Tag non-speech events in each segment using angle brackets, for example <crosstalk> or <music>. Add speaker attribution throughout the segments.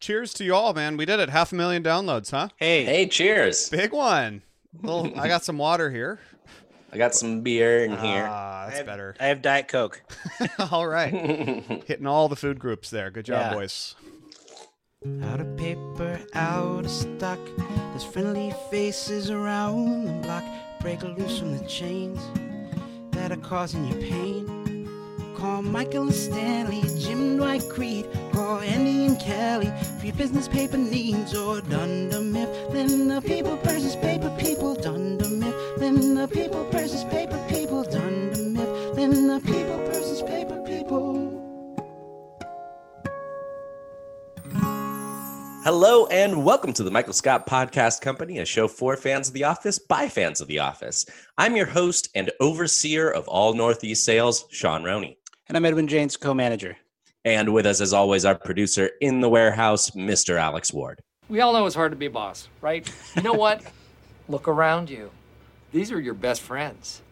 Speaker 1: cheers to you all, man. We did it. Half a million downloads, huh?
Speaker 2: Hey,
Speaker 3: Hey, cheers.
Speaker 1: Big one. Well, I got some water here.
Speaker 3: I got some beer in here.
Speaker 1: Ah,
Speaker 2: I
Speaker 1: that's
Speaker 2: have,
Speaker 1: better.
Speaker 2: I have Diet Coke. <laughs> <laughs>
Speaker 1: all right. Hitting all the food groups there. Good job,
Speaker 2: Yeah.
Speaker 1: boys.
Speaker 4: Out of paper, out of stock. There's friendly faces around the block. Break loose from the chains that are causing you pain. Call Michael and Stanley, Jim Dwight Creed. Call Andy and Kelly for your business paper needs or Dunder Mifflin. The people versus paper people. Dunder Mifflin. The people versus paper people. Dunder Mifflin. The people versus paper people.
Speaker 3: Hello and welcome to the Michael Scott Podcast Company, a show for fans of The Office by fans of The Office. I'm your host and overseer of all Northeast sales, Sean Roney.
Speaker 2: And I'm Edwin James, co manager.
Speaker 3: And with us, as always, our producer in the warehouse, Mr. Alex Ward.
Speaker 5: We all know it's hard to be a boss, right? You know what? <laughs> Look around you. These are your best friends.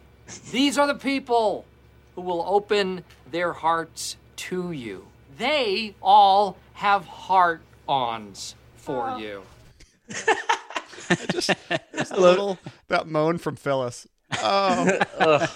Speaker 5: These are the people who will open their hearts to you. They all have heart ons for oh. you. <laughs>
Speaker 1: Just a little that moan from Phyllis. <laughs> Oh,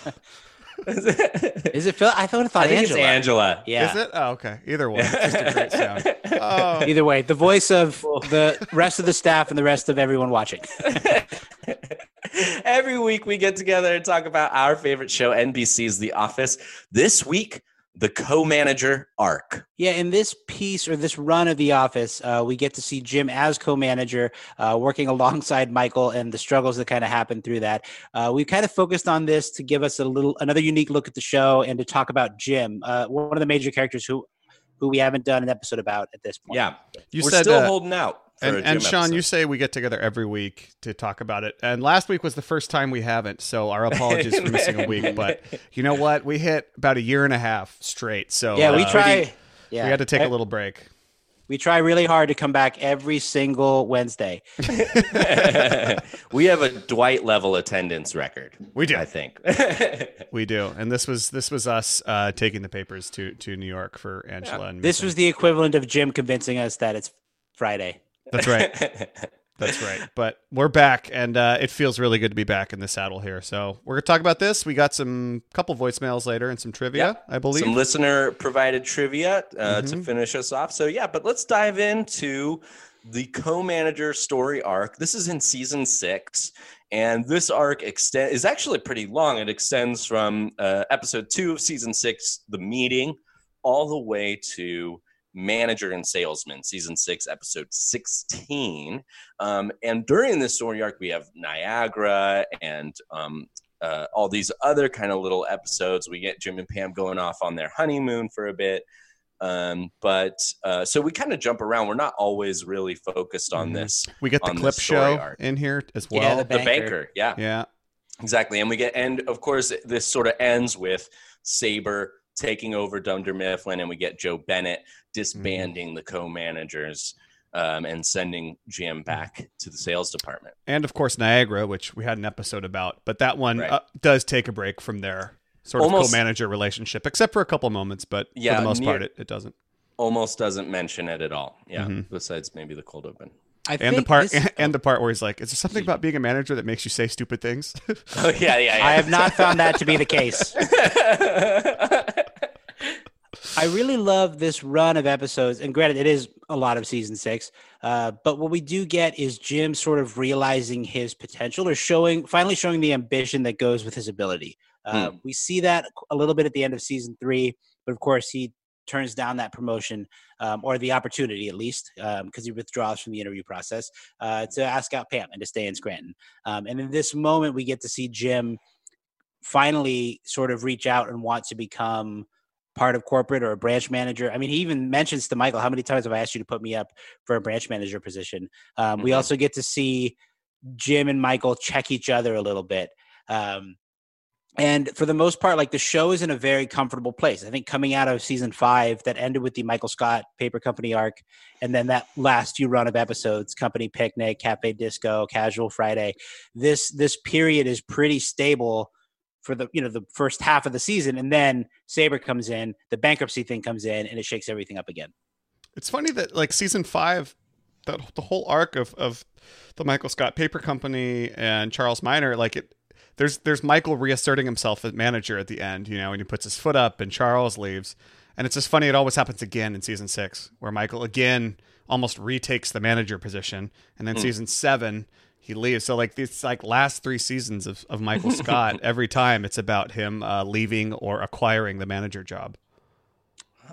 Speaker 2: Is it Phil? I thought, I thought
Speaker 3: I think
Speaker 2: Angela.
Speaker 3: it's Angela.
Speaker 2: Yeah.
Speaker 1: is it? Oh, okay. Either way, just a great sound. Oh, <laughs>
Speaker 2: Either way, the voice of the rest of the staff and the rest of everyone watching. <laughs>
Speaker 3: Every week we get together and talk about our favorite show, NBC's The Office. This week, the co-manager arc.
Speaker 2: Yeah, in this piece or this run of The Office, uh, we get to see Jim as co-manager, uh, working <laughs> alongside Michael and the struggles that kind of happen through that. Uh, we kind of focused on this to give us a little another unique look at the show and to talk about Jim, uh, one of the major characters who who we haven't done an episode about at this point.
Speaker 3: Yeah,
Speaker 1: you
Speaker 3: we're
Speaker 1: said
Speaker 3: still
Speaker 1: uh,
Speaker 3: holding out. For
Speaker 1: and, and Sean,
Speaker 3: episode.
Speaker 1: you say we get together every week to talk about it. And last week was the first time we haven't, so our <laughs> apologies for missing a week. <laughs> But you know what? We hit about a year and a half straight. So
Speaker 2: yeah, we
Speaker 1: uh,
Speaker 2: try. Yeah,
Speaker 1: We had to take a little break.
Speaker 2: We try really hard to come back every single Wednesday. <laughs>
Speaker 3: we have a Dwight level attendance record.
Speaker 1: We do.
Speaker 3: I think.
Speaker 1: We do, and this was this was us uh, taking the papers to to New York for Angela. And
Speaker 2: This
Speaker 1: missing.
Speaker 2: was the equivalent of Jim convincing us that it's Friday.
Speaker 1: That's right, <laughs> that's right. But we're back, and uh, it feels really good to be back in the saddle here. So we're gonna talk about this. We got some couple voicemails later and some trivia, I believe.
Speaker 3: Some listener provided trivia uh,
Speaker 1: Mm-hmm.
Speaker 3: to finish us off. So yeah, but let's dive into the co-manager story arc. This is in season six, and this arc extend is actually pretty long. It extends from uh, episode two of season six, the meeting, all the way to manager and salesman season six episode 16 um, and during this story arc we have niagara and um, uh, all these other kind of little episodes. We get Jim and Pam going off on their honeymoon for a bit. Um, but uh, so we kind of jump around. We're not always really focused on
Speaker 1: Mhm.
Speaker 3: this.
Speaker 1: we get the clip
Speaker 3: story
Speaker 1: show
Speaker 3: arc.
Speaker 1: in here as well.
Speaker 2: the
Speaker 3: The
Speaker 2: Banker.
Speaker 3: banker, yeah,
Speaker 1: yeah.
Speaker 3: exactly. And we get, and of course, this sort of ends with Saber taking over Dunder Mifflin, and we get Jo Bennett disbanding the co-managers um, and sending Jim back to the sales department.
Speaker 1: and of course Niagara, which we had an episode about, but that one
Speaker 3: Right.
Speaker 1: uh, does take a break from their sort of
Speaker 3: Almost-
Speaker 1: co-manager relationship, except for a couple moments. But
Speaker 3: Yeah,
Speaker 1: for the most
Speaker 3: near-
Speaker 1: part, it, it doesn't.
Speaker 3: Almost doesn't mention it at all. Yeah,
Speaker 1: Mhm.
Speaker 3: besides maybe the cold open.
Speaker 2: I
Speaker 1: And the part
Speaker 2: this- <laughs>
Speaker 1: and the part where he's like, "Is there something about being a manager that makes you say stupid things?" <laughs>
Speaker 3: Oh yeah, yeah. yeah.
Speaker 2: I have not found that to be the case. <laughs> I really love this run of episodes, and granted, it is a lot of season six. Uh, but what we do get is Jim sort of realizing his potential, or showing, finally showing the ambition that goes with his ability. Uh, We see that a little bit at the end of season three, but of course, he turns down that promotion um, or the opportunity, at least, because he withdraws from the interview process uh, to ask out Pam and to stay in Scranton. Um, and in this moment, we get to see Jim finally sort of reach out and want to become part of corporate or a branch manager. I mean, he even mentions to Michael, how many times have I asked you to put me up for a branch manager position? Um, We
Speaker 3: Mhm.
Speaker 2: also get to see Jim and Michael check each other a little bit. Um, and for the most part, like the show is in a very comfortable place. I think coming out of season five, that ended with the Michael Scott Paper Company arc, and then that last few run of episodes, Company Picnic, Cafe Disco, Casual Friday. This this period is pretty stable for the you know the first half of the season, and then Saber comes in, the bankruptcy thing comes in, and it shakes everything up again.
Speaker 1: It's funny that like season five, that the whole arc of of the Michael Scott Paper Company and Charles Miner, like it there's there's Michael reasserting himself as manager at the end, you know, and he puts his foot up and Charles leaves. And it's just funny, it always happens again in season six, where Michael again almost retakes the manager position. And then mm. season seven, he leaves. So like these like last three seasons of, of Michael <laughs> Scott, every time it's about him uh, leaving or acquiring the manager job.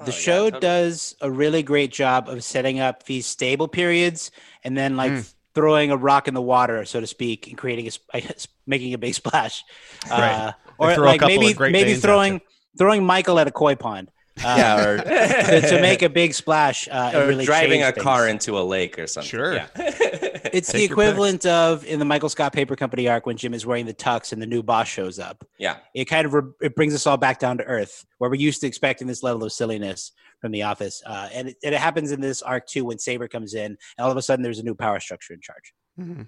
Speaker 2: The oh, show yeah, totally. does a really great job of setting up these stable periods and then like mm throwing a rock in the water, so to speak, and creating a making a big <laughs> splash, uh, or like maybe maybe throwing throwing Michael at a koi pond. Uh, yeah, or <laughs> to, to, make a big splash. Uh, or really
Speaker 3: driving a
Speaker 2: things.
Speaker 3: car into a lake or something.
Speaker 1: Sure.
Speaker 3: Yeah. <laughs>
Speaker 2: it's Take the equivalent of in the Michael Scott Paper Company arc when Jim is wearing the tux and the new boss shows up.
Speaker 3: Yeah.
Speaker 2: It kind of re- it brings us all back down to earth, where we're used to expecting this level of silliness from the office, uh, and it, it happens in this arc too when Saber comes in, and all of a sudden there's a new power structure in charge.
Speaker 3: Mm-hmm.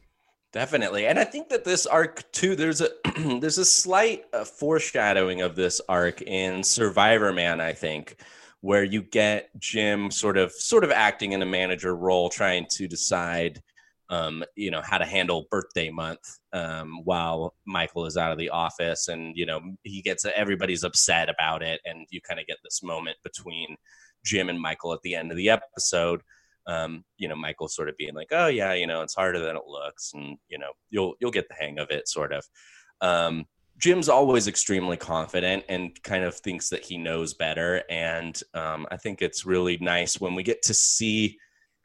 Speaker 3: Definitely, and I think that this arc too. There's a <clears throat> there's a slight uh, foreshadowing of this arc in Survivor Man. I think where you get Jim sort of sort of acting in a manager role, trying to decide, um, you know, how to handle birthday month um, while Michael is out of the office, and you know he gets everybody's upset about it, and you kind of get this moment between Jim and Michael at the end of the episode um, you know, Michael sort of being like, "Oh yeah, you know, it's harder than it looks," and you know, you'll you'll get the hang of it, sort of. Um, Jim's always extremely confident and kind of thinks that he knows better, and um, I think it's really nice when we get to see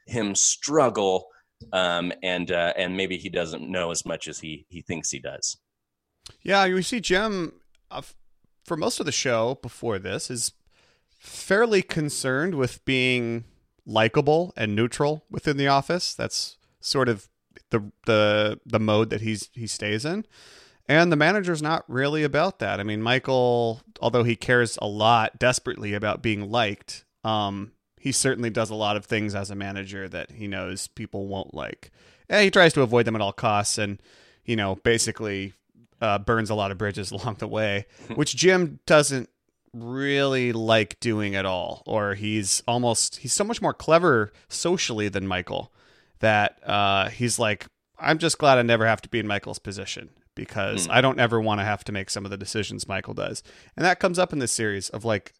Speaker 3: him struggle, um, and uh, and maybe he doesn't know as much as he he thinks he does.
Speaker 1: Yeah, we see Jim uh, for most of the show before this is fairly concerned with being likable and neutral within the office. That's sort of the the the mode that he's he stays in. And the manager's not really about that. I mean, Michael, although he cares a lot desperately about being liked, um, he certainly does a lot of things as a manager that he knows people won't like. And he tries to avoid them at all costs and, you know, basically uh, burns a lot of bridges <laughs> along the way, which Jim doesn't really like doing at all or he's almost he's so much more clever socially than michael that uh, he's like i'm just glad i never have to be in michael's position because mm. i don't ever want to have to make some of the decisions michael does and that comes up in this series of like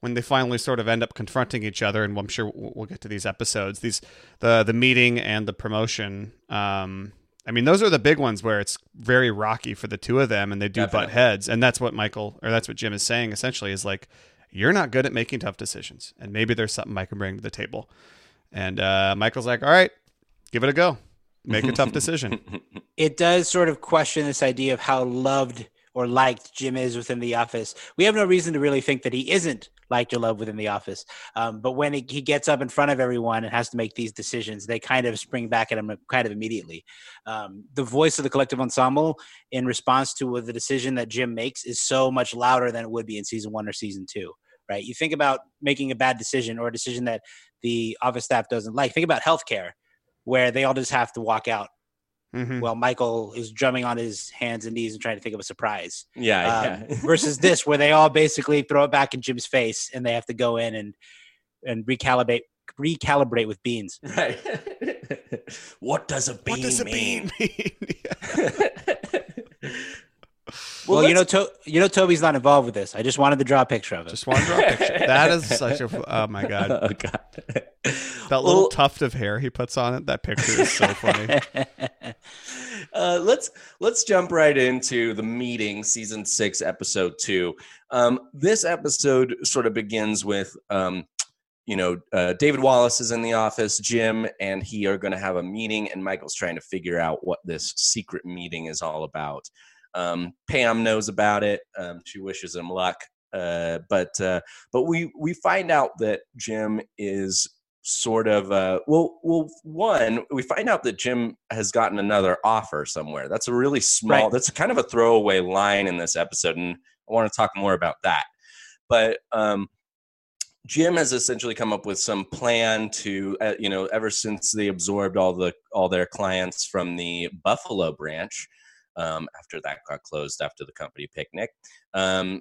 Speaker 1: when they finally sort of end up confronting each other and i'm sure we'll get to these episodes these the the meeting and the promotion um I mean, those are the big ones where it's very rocky for the two of them, and they do Definitely. butt heads, and that's what Michael or that's what Jim is saying essentially is like, you're not good at making tough decisions, and maybe there's something I can bring to the table. And uh, Michael's like, all right, give it a go, make a tough <laughs> decision.
Speaker 2: It does sort of question this idea of how loved or liked Jim is within the office. We have no reason to really think that he isn't liked or loved within the office. Um, but when he gets up in front of everyone and has to make these decisions, they kind of spring back at him kind of immediately. Um, the voice of the collective ensemble in response to the decision that Jim makes is so much louder than it would be in season one or season two. Right? You think about making a bad decision or a decision that the office staff doesn't like. Think about healthcare, where they all just have to walk out Mm-hmm. Well, Michael is drumming on his hands and knees and trying to think of a surprise.
Speaker 3: Yeah. Um,
Speaker 2: yeah. <laughs> versus this, where they all basically throw it back in Jim's face and they have to go in and and recalibrate recalibrate with beans.
Speaker 3: Right. <laughs> what does a bean what does a mean? Bean
Speaker 2: mean? <laughs> well, well you know, to- you know, Toby's not involved with this. I just wanted to draw a picture of it.
Speaker 1: Just wanted to draw a picture. <laughs> that is such a. Oh my god. Oh god. That little well, tuft of hair he puts on it. That picture is so funny. <laughs>
Speaker 3: Uh, let's let's jump right into the meeting, season six, episode two. Um, this episode sort of begins with. Um, you know, uh, David Wallace is in the office, Jim and he are going to have a meeting, and Michael's trying to figure out what this secret meeting is all about. Um, Pam knows about it. Um, she wishes him luck. Uh, but uh, but we we find out that Jim is sort of uh, well, well, one we find out that Jim has gotten another offer somewhere. That's a really small.
Speaker 2: Right.
Speaker 3: That's kind of a throwaway line in this episode, and I want to talk more about that. But um, Jim has essentially come up with some plan to, uh, you know, ever since they absorbed all the all their clients from the Buffalo branch, um, after that got closed after the company picnic, um,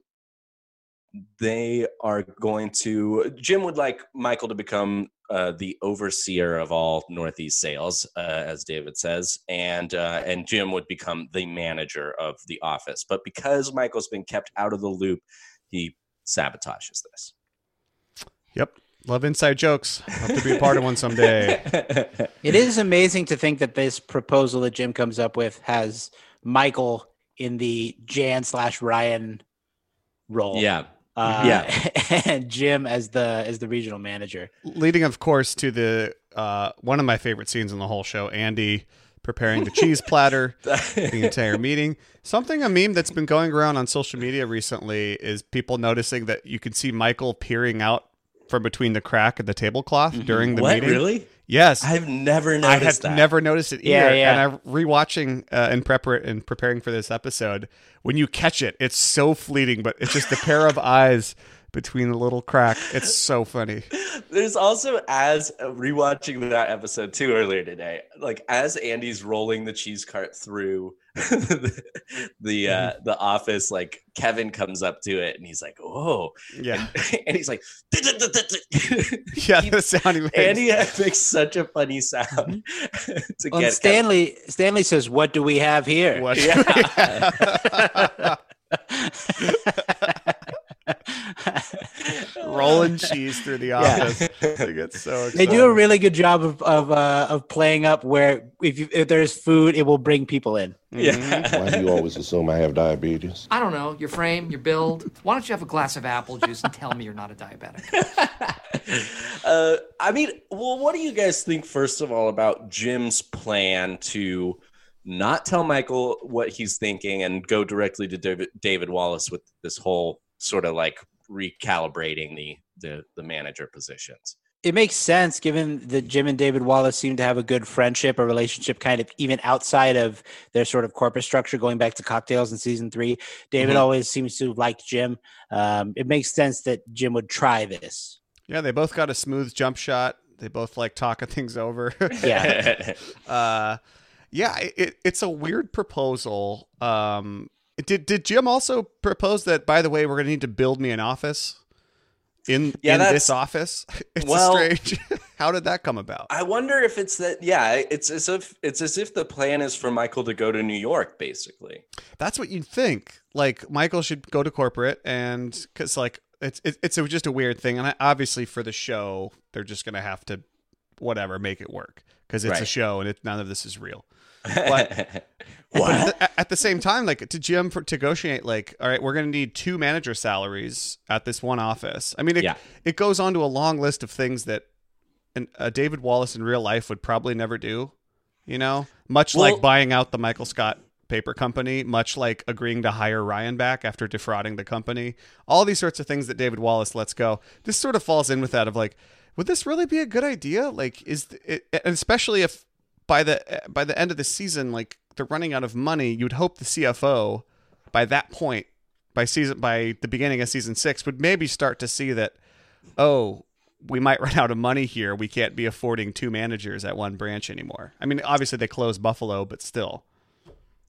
Speaker 3: they are going to. Jim would like Michael to become uh, the overseer of all Northeast sales, uh, as David says, and uh, and Jim would become the manager of the office. But because Michael's been kept out of the loop, he sabotages this.
Speaker 1: Yep. Love inside jokes. Hope to be a part of one someday. <laughs>
Speaker 2: It is amazing to think that this proposal that Jim comes up with has Michael in the Jan slash Ryan role.
Speaker 3: yeah.
Speaker 2: Uh,
Speaker 3: Yeah. <laughs>
Speaker 2: and Jim as the as the regional manager.
Speaker 1: Leading, of course, to the uh, one of my favorite scenes in the whole show: Andy preparing the cheese <laughs> platter, <laughs> the entire meeting. Something a meme that's been going around on social media recently is people noticing that you can see Michael peering out from between the crack of the tablecloth during the
Speaker 3: what
Speaker 1: meeting.
Speaker 3: really?
Speaker 1: Yes,
Speaker 3: I've never noticed.
Speaker 1: I
Speaker 3: noticed
Speaker 1: had
Speaker 3: that.
Speaker 1: never noticed it either.
Speaker 2: Yeah, yeah.
Speaker 1: And I'm rewatching uh, and prepar and preparing for this episode. When you catch it, it's so fleeting, but it's just a pair of <laughs> eyes between the little crack. It's so funny.
Speaker 3: There's also as uh, rewatching that episode too earlier today, like as Andy's rolling the cheese cart through the <laughs> the, uh,
Speaker 1: Mm-hmm.
Speaker 3: the office, like Kevin comes up to it and he's like, "Oh,"
Speaker 1: Yeah,
Speaker 3: and <laughs> he's like, <laughs>
Speaker 1: yeah. The sound he makes.
Speaker 3: Andy makes such a funny sound to
Speaker 2: Well, and
Speaker 3: get Kevin-
Speaker 2: Stanley Stanley says, "What do we have here?"
Speaker 1: What?
Speaker 3: Yeah. <laughs>
Speaker 1: Rolling cheese through the office. They get so excited. <laughs>
Speaker 2: They do a really good job of of uh, of playing up where if you, if there's food, it will bring people in.
Speaker 3: Yeah. <laughs>
Speaker 6: Why do you always assume I have diabetes?
Speaker 5: I don't know, your frame, your build. Why don't you have a glass of apple juice and tell me you're not a diabetic?
Speaker 3: uh, I mean, well, what do you guys think, first of all, about Jim's plan to not tell Michael what he's thinking and go directly to David, David Wallace with this whole sort of like recalibrating the, the, the manager positions?
Speaker 2: It makes sense given that Jim and David Wallace seem to have a good friendship, a relationship kind of even outside of their sort of corporate structure, going back to cocktails in season three. David
Speaker 3: Mhm.
Speaker 2: always seems to like Jim. Um, it makes sense that Jim would try this.
Speaker 1: Yeah, they both got a smooth jump shot. They both like talking <laughs> things over.
Speaker 2: Yeah. <laughs>
Speaker 1: uh, yeah, it, it's a weird proposal. Um, did did Jim also propose that? By the way, we're gonna need to build me an office in
Speaker 3: Yeah,
Speaker 1: in this office. <laughs> It's
Speaker 3: well-
Speaker 1: strange. <laughs> How did that come about?
Speaker 3: I wonder if it's that. Yeah, it's as if it's as if the plan is for Michael to go to New York, basically.
Speaker 1: That's what you'd think. Like Michael should go to corporate, and because like it's it's a, just a weird thing, and I, obviously for the show, they're just gonna have to whatever make it work because it's a show and it, none of this is real. <laughs> But- At the, at the same time, like to Jim for, to negotiate, like, all right, we're going to need two manager salaries at this one office. I mean, it,
Speaker 3: Yeah.
Speaker 1: it goes on to a long list of things that an, uh, David Wallace in real life would probably never do. You know, much
Speaker 3: Well-
Speaker 1: like buying out the Michael Scott paper company, much like agreeing to hire Ryan back after defrauding the company. All these sorts of things that David Wallace lets go. This sort of falls in with that of like, would this really be a good idea? Like, is it, especially if by the eh, by the end of the season, like they're running out of money, you'd hope the CFO by that point, by season by the beginning of season six, would maybe start to see that, oh, we might <laughs> run out of money here. We can't be affording two managers at one branch anymore. I mean, obviously they closed Buffalo, but still.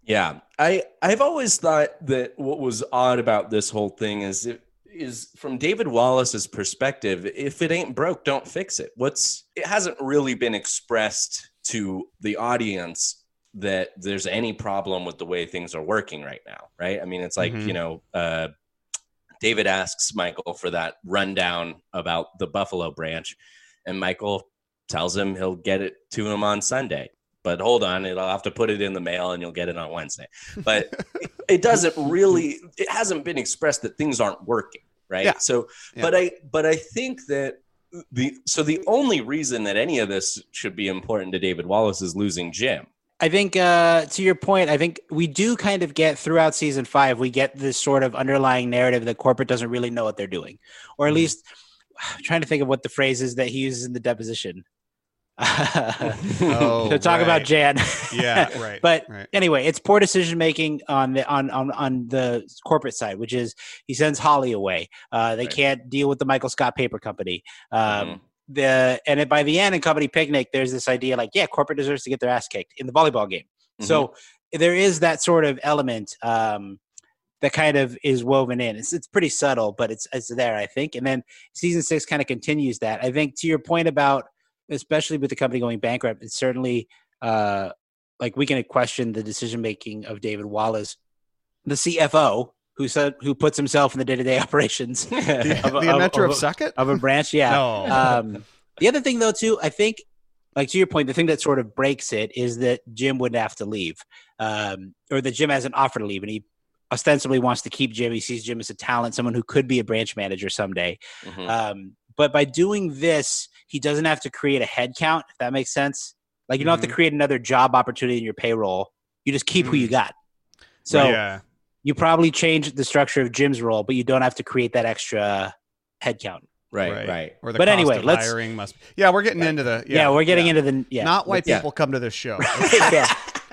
Speaker 3: Yeah, I I've always thought that what was odd about this whole thing is it is from David Wallace's perspective. If it ain't broke, don't fix it. What's it hasn't really been expressed to the audience that there's any problem with the way things are working right now, right? I mean, it's like
Speaker 1: Mhm.
Speaker 3: you know, uh, David asks Michael for that rundown about the Buffalo branch, and Michael tells him he'll get it to him on Sunday but hold on, I'll have to put it in the mail and you'll get it on Wednesday. But it, <laughs> it doesn't really, it hasn't been expressed that things aren't working, right?
Speaker 1: Yeah.
Speaker 3: So,
Speaker 1: Yeah.
Speaker 3: but I, but I think that the, so the only reason that any of this should be important to David Wallace is losing Jim.
Speaker 2: I think uh, to your point, I think we do kind of get throughout season five, we get this sort of underlying narrative that corporate doesn't really know what they're doing, or at least I'm <sighs> trying to think of what the phrase is that he uses in the deposition. <laughs> <laughs>
Speaker 1: Oh,
Speaker 2: to talk about. Jan.
Speaker 1: Yeah, <laughs> right.
Speaker 2: But
Speaker 1: right.
Speaker 2: anyway, it's poor decision making on the on, on on the corporate side, which is he sends Holly away. Uh, they
Speaker 3: Right.
Speaker 2: can't deal with the Michael Scott Paper Company. Um,
Speaker 3: Mhm.
Speaker 2: The and it, by the end in company picnic, there's this idea like, yeah, corporate deserves to get their ass kicked in the volleyball game. So there is that sort of element um, that kind of is woven in. It's it's pretty subtle, but it's it's there, I think. And then season six kind of continues that. I think to your point about, especially with the company going bankrupt, it's certainly uh, like we can question the decision making of David Wallace, the CFO, who said who puts himself in the day to day operations <laughs>
Speaker 1: the,
Speaker 2: of a-
Speaker 1: the
Speaker 2: of-
Speaker 1: inventor of,
Speaker 2: of a-
Speaker 1: Suck
Speaker 2: of a branch. Yeah.
Speaker 1: No.
Speaker 2: Um, the other thing, though, too, I think, like to your point, the thing that sort of breaks it is that Jim wouldn't have to leave, um, or that Jim has an offer to leave, and he ostensibly wants to keep Jim. He sees Jim as a talent, someone who could be a branch manager someday.
Speaker 3: Mhm.
Speaker 2: Um, but by doing this, he doesn't have to create a head count, if that makes sense. Like you don't have to create another job opportunity in your payroll. You just keep who you got. So
Speaker 1: yeah.
Speaker 2: you probably change the structure of Jim's role, but you don't have to create that extra head count.
Speaker 3: right,
Speaker 1: right.
Speaker 3: right.
Speaker 1: Or the
Speaker 2: But
Speaker 1: cost
Speaker 2: anyway,
Speaker 1: of
Speaker 2: let's-
Speaker 1: hiring must. Yeah, we're getting into the.
Speaker 2: Yeah,
Speaker 1: Yeah,
Speaker 2: we're getting
Speaker 1: yeah.
Speaker 2: into the yeah.
Speaker 1: Not why
Speaker 3: Yeah.
Speaker 1: people come to this show. <laughs>
Speaker 2: yeah.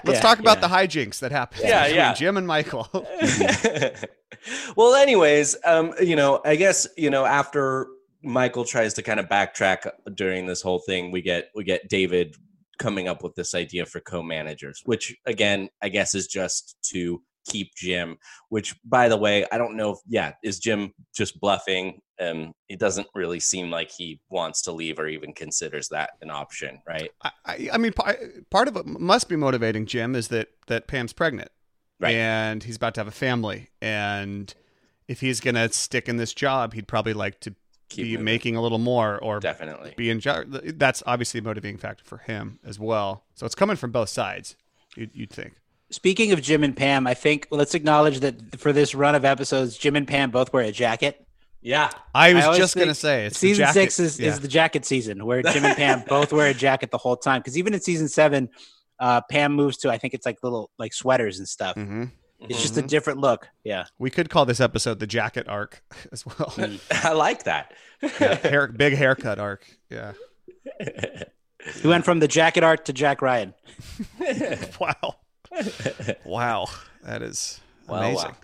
Speaker 1: Let's
Speaker 2: Yeah,
Speaker 1: talk about
Speaker 2: yeah.
Speaker 1: the hijinks that happened
Speaker 3: Yeah,
Speaker 1: between
Speaker 3: yeah.
Speaker 1: Jim and Michael. <laughs>
Speaker 3: well, anyways, um, you know, I guess you know after Michael tries to kind of backtrack during this whole thing, we get we get David coming up with this idea for co-managers, which again, I guess is just to keep Jim. Which, by the way, I don't know. if Yeah, is Jim just bluffing? Um, it doesn't really seem like he wants to leave or even considers that an option, right?
Speaker 1: I, I, mean, part of it must be motivating Jim is that that Pam's pregnant,
Speaker 3: Right.
Speaker 1: and he's about to have a family, and if he's gonna stick in this job, he'd probably like to
Speaker 3: Keep
Speaker 1: be
Speaker 3: moving.
Speaker 1: making a little more or
Speaker 3: Definitely.
Speaker 1: be in charge. That's obviously a motivating factor for him as well. So it's coming from both sides. You'd, you'd think.
Speaker 2: Speaking of Jim and Pam, I think well, let's acknowledge that for this run of episodes, Jim and Pam both wear a jacket.
Speaker 3: Yeah.
Speaker 1: I was
Speaker 2: always
Speaker 1: just gonna say it's the
Speaker 2: season
Speaker 1: jacket.
Speaker 2: six is,
Speaker 1: Yeah.
Speaker 2: is the jacket season where Jim and Pam <laughs> both wear a jacket the whole time. Because even in season seven, uh, Pam moves to I think it's like little like sweaters and stuff.
Speaker 1: Mhm.
Speaker 2: It's just a different look. Yeah.
Speaker 1: We could call this episode the jacket arc <laughs> as well. <laughs>
Speaker 3: I like that.
Speaker 1: Yeah, hair, big haircut arc. Yeah. <laughs>
Speaker 2: He went from the jacket art to Jack Ryan.
Speaker 1: Wow. wow. That is
Speaker 3: Wow,
Speaker 1: amazing.
Speaker 3: wow.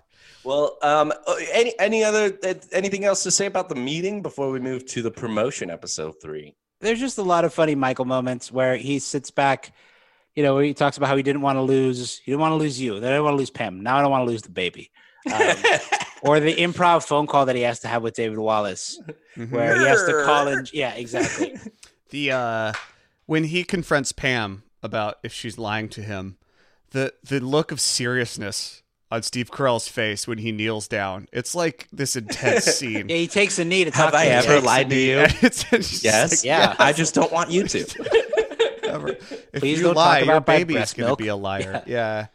Speaker 3: Well, um, uh, any any other uh, anything else to say about the meeting before we move to the promotion episode three?
Speaker 2: There's just a lot of funny Michael moments where he sits back, you know, he talks about how he didn't want to lose, he didn't want to lose you, then I didn't want to lose Pam. Now I don't want to lose the baby. Um, <laughs> or the improv phone call that he has to have with David Wallace,
Speaker 1: Mhm.
Speaker 2: where he has to call in. Yeah, exactly. <laughs>
Speaker 1: The uh when he confronts Pam about if she's lying to him, the the look of seriousness on Steve Carell's face when he kneels down. It's like this intense <laughs> scene.
Speaker 2: Yeah, he takes a knee to
Speaker 3: Have
Speaker 2: talk
Speaker 3: I
Speaker 2: to
Speaker 3: ever
Speaker 2: him.
Speaker 3: lied to you?
Speaker 1: It's- it's
Speaker 3: Yes.
Speaker 1: like,
Speaker 2: Yeah.
Speaker 3: I just don't want you to.
Speaker 1: Ever. <laughs> If
Speaker 2: Please
Speaker 1: you
Speaker 2: don't
Speaker 1: lie, your
Speaker 2: about my
Speaker 1: baby is going to be a liar. Yeah.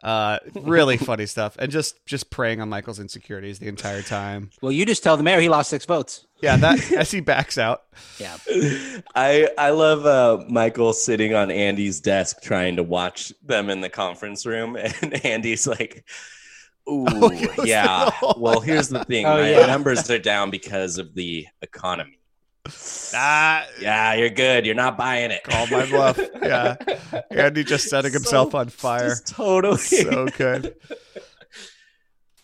Speaker 1: Uh, really funny stuff, and just just preying on Michael's insecurities the entire time.
Speaker 2: Well, you just tell the mayor he lost six votes.
Speaker 1: Yeah, that <laughs> as he backs out.
Speaker 2: Yeah. <laughs>
Speaker 3: I I love uh, Michael sitting on Andy's desk trying to watch them in the conference room, and Andy's like, "Ooh,
Speaker 1: Oh,
Speaker 3: yeah." Well, here's the thing:
Speaker 2: Oh,
Speaker 3: my
Speaker 2: yeah.
Speaker 3: numbers are down because of the economy.
Speaker 1: Ah,
Speaker 3: Yeah, you're good. You're not buying it.
Speaker 1: call my bluff. Yeah, <laughs> Andy just setting himself on fire.
Speaker 3: Totally.
Speaker 1: So good.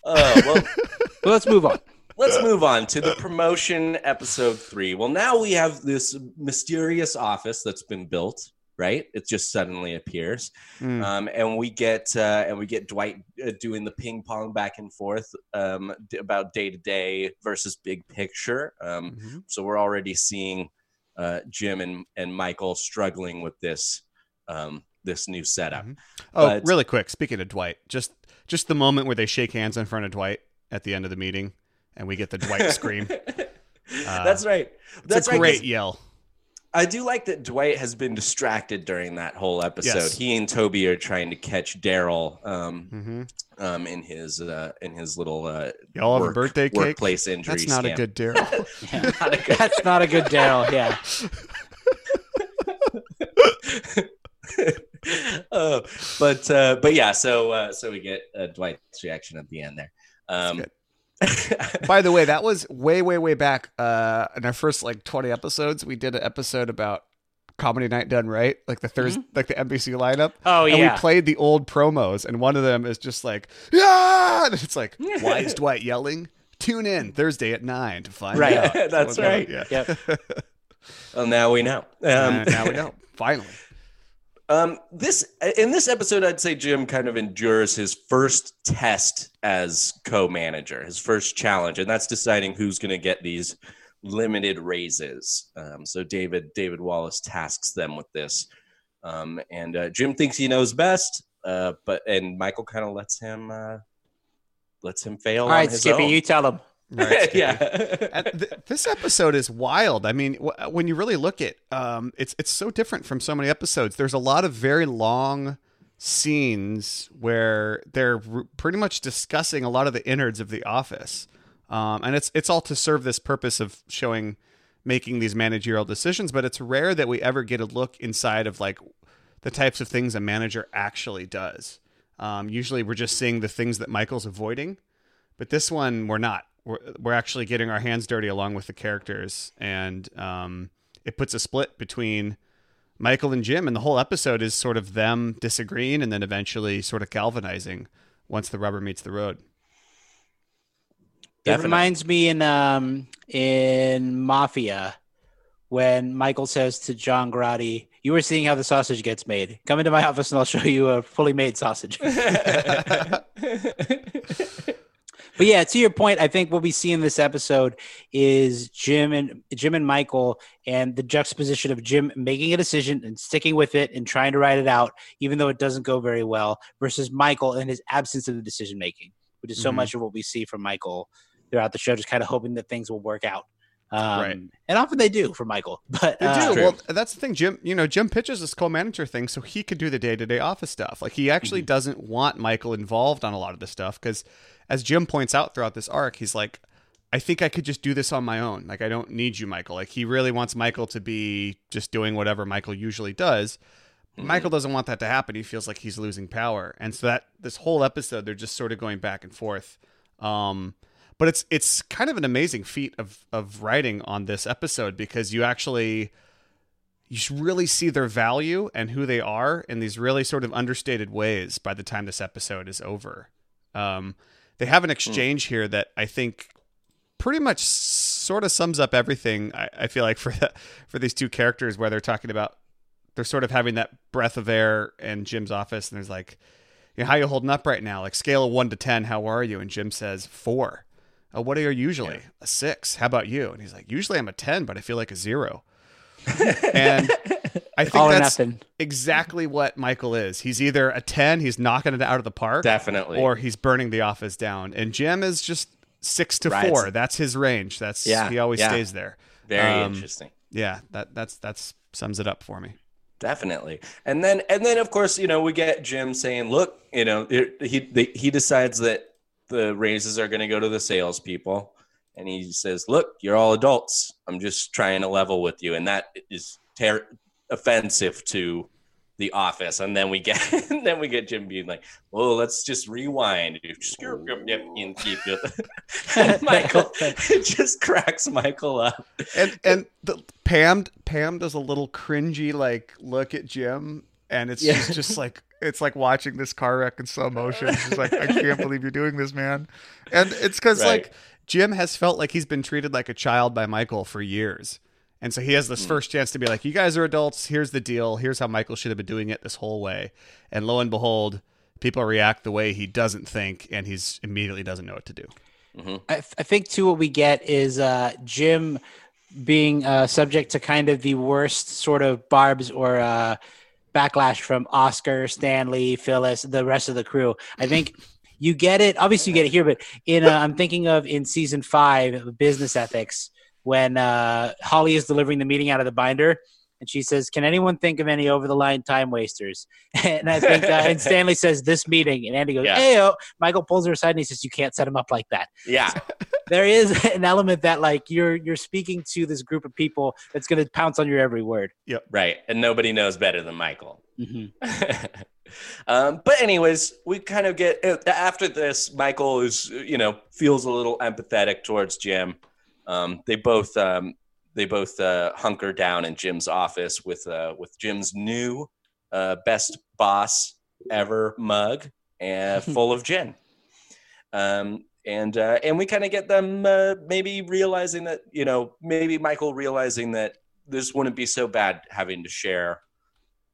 Speaker 3: Oh, <laughs> well,
Speaker 2: Well, <laughs> let's move on.
Speaker 3: let's move on to the promotion episode three. Well, now we have this mysterious office that's been built. Right, it just suddenly appears,
Speaker 1: Mm.
Speaker 3: um, and we get uh, and we get Dwight uh, doing the ping pong back and forth um, d- about day to day versus big picture. Um,
Speaker 1: Mhm.
Speaker 3: so we're already seeing uh, Jim and and Michael struggling with this um, this new setup.
Speaker 1: Mhm. Oh,
Speaker 3: But-
Speaker 1: really quick. Speaking of Dwight, just just the moment where they shake hands in front of Dwight at the end of the meeting, and we get the Dwight scream. <laughs>
Speaker 3: That's right. That's
Speaker 1: a
Speaker 3: right,
Speaker 1: great yell.
Speaker 3: I do like that Dwight has been distracted during that whole episode.
Speaker 1: Yes.
Speaker 3: He and Toby are trying to catch Daryl um,
Speaker 1: Mm-hmm.
Speaker 3: um, in his uh, in his little uh,
Speaker 1: Y'all have a birthday cake.
Speaker 3: workplace injury.
Speaker 1: That's not a good <laughs> Daryl.
Speaker 2: Yeah.
Speaker 3: Not a good-
Speaker 2: That's not a good Daryl. Yeah. <laughs>
Speaker 3: uh, but uh, but yeah, so uh, so we get uh, Dwight's reaction at the end there. Um, <laughs>
Speaker 1: By the way, that was way, way, way back uh, in our first like 20 episodes. We did an episode about Comedy Night Done Right, like the Thursday, like the NBC lineup.
Speaker 2: Oh,
Speaker 1: And
Speaker 2: yeah.
Speaker 1: we played the old promos, and one of them is just like, yeah, and it's like, <laughs> why is Dwight yelling? Tune in Thursday at nine to find
Speaker 2: Right.
Speaker 1: out. <laughs>
Speaker 3: That's right.
Speaker 1: Yeah.
Speaker 2: Yep.
Speaker 3: Well, now we know. Um,
Speaker 1: now we know. Finally.
Speaker 3: Um, this in this episode, I'd say Jim kind of endures his first test as co-manager, his first challenge, and that's deciding who's going to get these limited raises. Um, so David David Wallace tasks them with this, um, and uh, Jim thinks he knows best, uh, but and Michael kind of lets him uh, lets him fail.
Speaker 2: All right, Skippy,
Speaker 3: own.
Speaker 2: you tell him.
Speaker 1: Right, <laughs>
Speaker 3: yeah.
Speaker 1: And th- this episode is wild. I mean, w- when you really look at, um, it's it's so different from so many episodes. There's a lot of very long scenes where they're r- pretty much discussing a lot of the innards of the office, um, and it's it's all to serve this purpose of showing making these managerial decisions. But it's rare that we ever get a look inside of like the types of things a manager actually does. Um, usually, we're just seeing the things that Michael's avoiding, but this one we're not. We're, we're actually getting our hands dirty along with the characters, and um, it puts a split between Michael and Jim, and the whole episode is sort of them disagreeing and then eventually sort of galvanizing once the rubber meets the road.
Speaker 2: It
Speaker 3: Definitely.
Speaker 2: reminds me in um in Mafia when Michael says to John Grotti, "You were seeing how the sausage gets made. Come into my office and I'll show you a fully made sausage." <laughs> <laughs> <laughs> But yeah, to your point, I think what we see in this episode is Jim and Jim and Michael and the juxtaposition of Jim making a decision and sticking with it and trying to write it out, even though it doesn't go very well, versus Michael and his absence of the decision making, which is so
Speaker 1: Mhm.
Speaker 2: much of what we see from Michael throughout the show, just kind of hoping that things will work out. Um,
Speaker 1: Right.
Speaker 2: And often they do for Michael. <laughs> But
Speaker 1: They
Speaker 2: uh,
Speaker 1: do. Well, that's the thing. Jim, you know, Jim pitches this co-manager thing so he could do the day-to-day office stuff. Like he actually
Speaker 2: Mm-hmm.
Speaker 1: doesn't want Michael involved on a lot of this stuff because, as Jim points out throughout this arc, he's like, I think I could just do this on my own. Like I don't need you, Michael. Like he really wants Michael to be just doing whatever Michael usually does. Michael doesn't want that to happen. He feels like he's losing power, and so that this whole episode they're just sort of going back and forth. Um, but it's it's kind of an amazing feat of of writing on this episode because you actually you really see their value and who they are in these really sort of understated ways by the time this episode is over. Um, they have an hmm. exchange here that I think pretty much sort of sums up everything. I, I feel like <laughs> for the, for these two characters, where they're talking about they're sort of having that breath of air in Jim's office, and there's like, you know, how you holding up right now? Like scale of one to ten, how are you? And Jim says four. Oh, what are you usually? A six. How about you? And he's like, usually I'm a ten, but I feel like a zero. <laughs> and I think
Speaker 2: all
Speaker 1: that's
Speaker 2: nothing.
Speaker 1: exactly what Michael is. He's either a 10, he's knocking it out of the park,
Speaker 3: Definitely.
Speaker 1: or he's burning the office down. And Jim is just 6 to
Speaker 3: Right.
Speaker 1: 4. That's his range. That's
Speaker 3: Yeah,
Speaker 1: he always
Speaker 3: yeah.
Speaker 1: stays there.
Speaker 3: Very
Speaker 1: Um,
Speaker 3: interesting.
Speaker 1: Yeah, that that's that's sums it up for me.
Speaker 3: Definitely. And then and then of course, you know, we get Jim saying, "Look, you know, it, he they, he decides that the raises are going to go to the salespeople." And he says, "Look, you're all adults. I'm just trying to level with you." And that is ter- offensive to the office. And then we get <laughs> and then we get Jim being like, "Well, let's just rewind." and <laughs> <laughs> Michael it just cracks Michael up.
Speaker 1: And and the Pam Pam does a little cringy like look at Jim and it's
Speaker 3: Yeah.
Speaker 1: just, just like it's like watching this car wreck in slow motion. She's like, I can't believe you're doing this, man. And it's because
Speaker 3: Right.
Speaker 1: like Jim has felt like he's been treated like a child by Michael for years. And so he has this first chance to be like, You guys are adults, here's the deal, here's how Michael should have been doing it this whole way. And lo and behold, people react the way he doesn't think and he's immediately doesn't know what to do.
Speaker 2: I, I think too what we get is uh, Jim being uh, subject to kind of the worst sort of barbs or uh, backlash from Oscar, Stanley, Phyllis, the rest of the crew. I think <laughs> you get it. Obviously, you get it here, but in uh, I'm thinking of in season five, Business Ethics, when uh, Holly is delivering the meeting out of the binder. And she says, "Can anyone think of any over the line time wasters?" <laughs> And I think, uh, and Stanley says, "This meeting," and Andy goes,
Speaker 3: Yeah.
Speaker 2: "Hey, oh." Michael pulls her aside and he says, "You can't set him up like that."
Speaker 3: Yeah.
Speaker 2: there is an element that like you're you're speaking to this group of people that's going to pounce on your every word. Yep.
Speaker 3: Right. And nobody knows better than Michael.
Speaker 2: Mhm. <laughs>
Speaker 3: um, but anyways, we kind of get uh, after this. Michael is, you know, feels a little empathetic towards Jim. Um, they both um, they both uh, hunker down in Jim's office with uh, with Jim's new uh, best boss ever mug and <laughs> full of gin. Um, and uh, and we kind of get them uh, maybe realizing that you know maybe Michael realizing that this wouldn't be so bad having to share.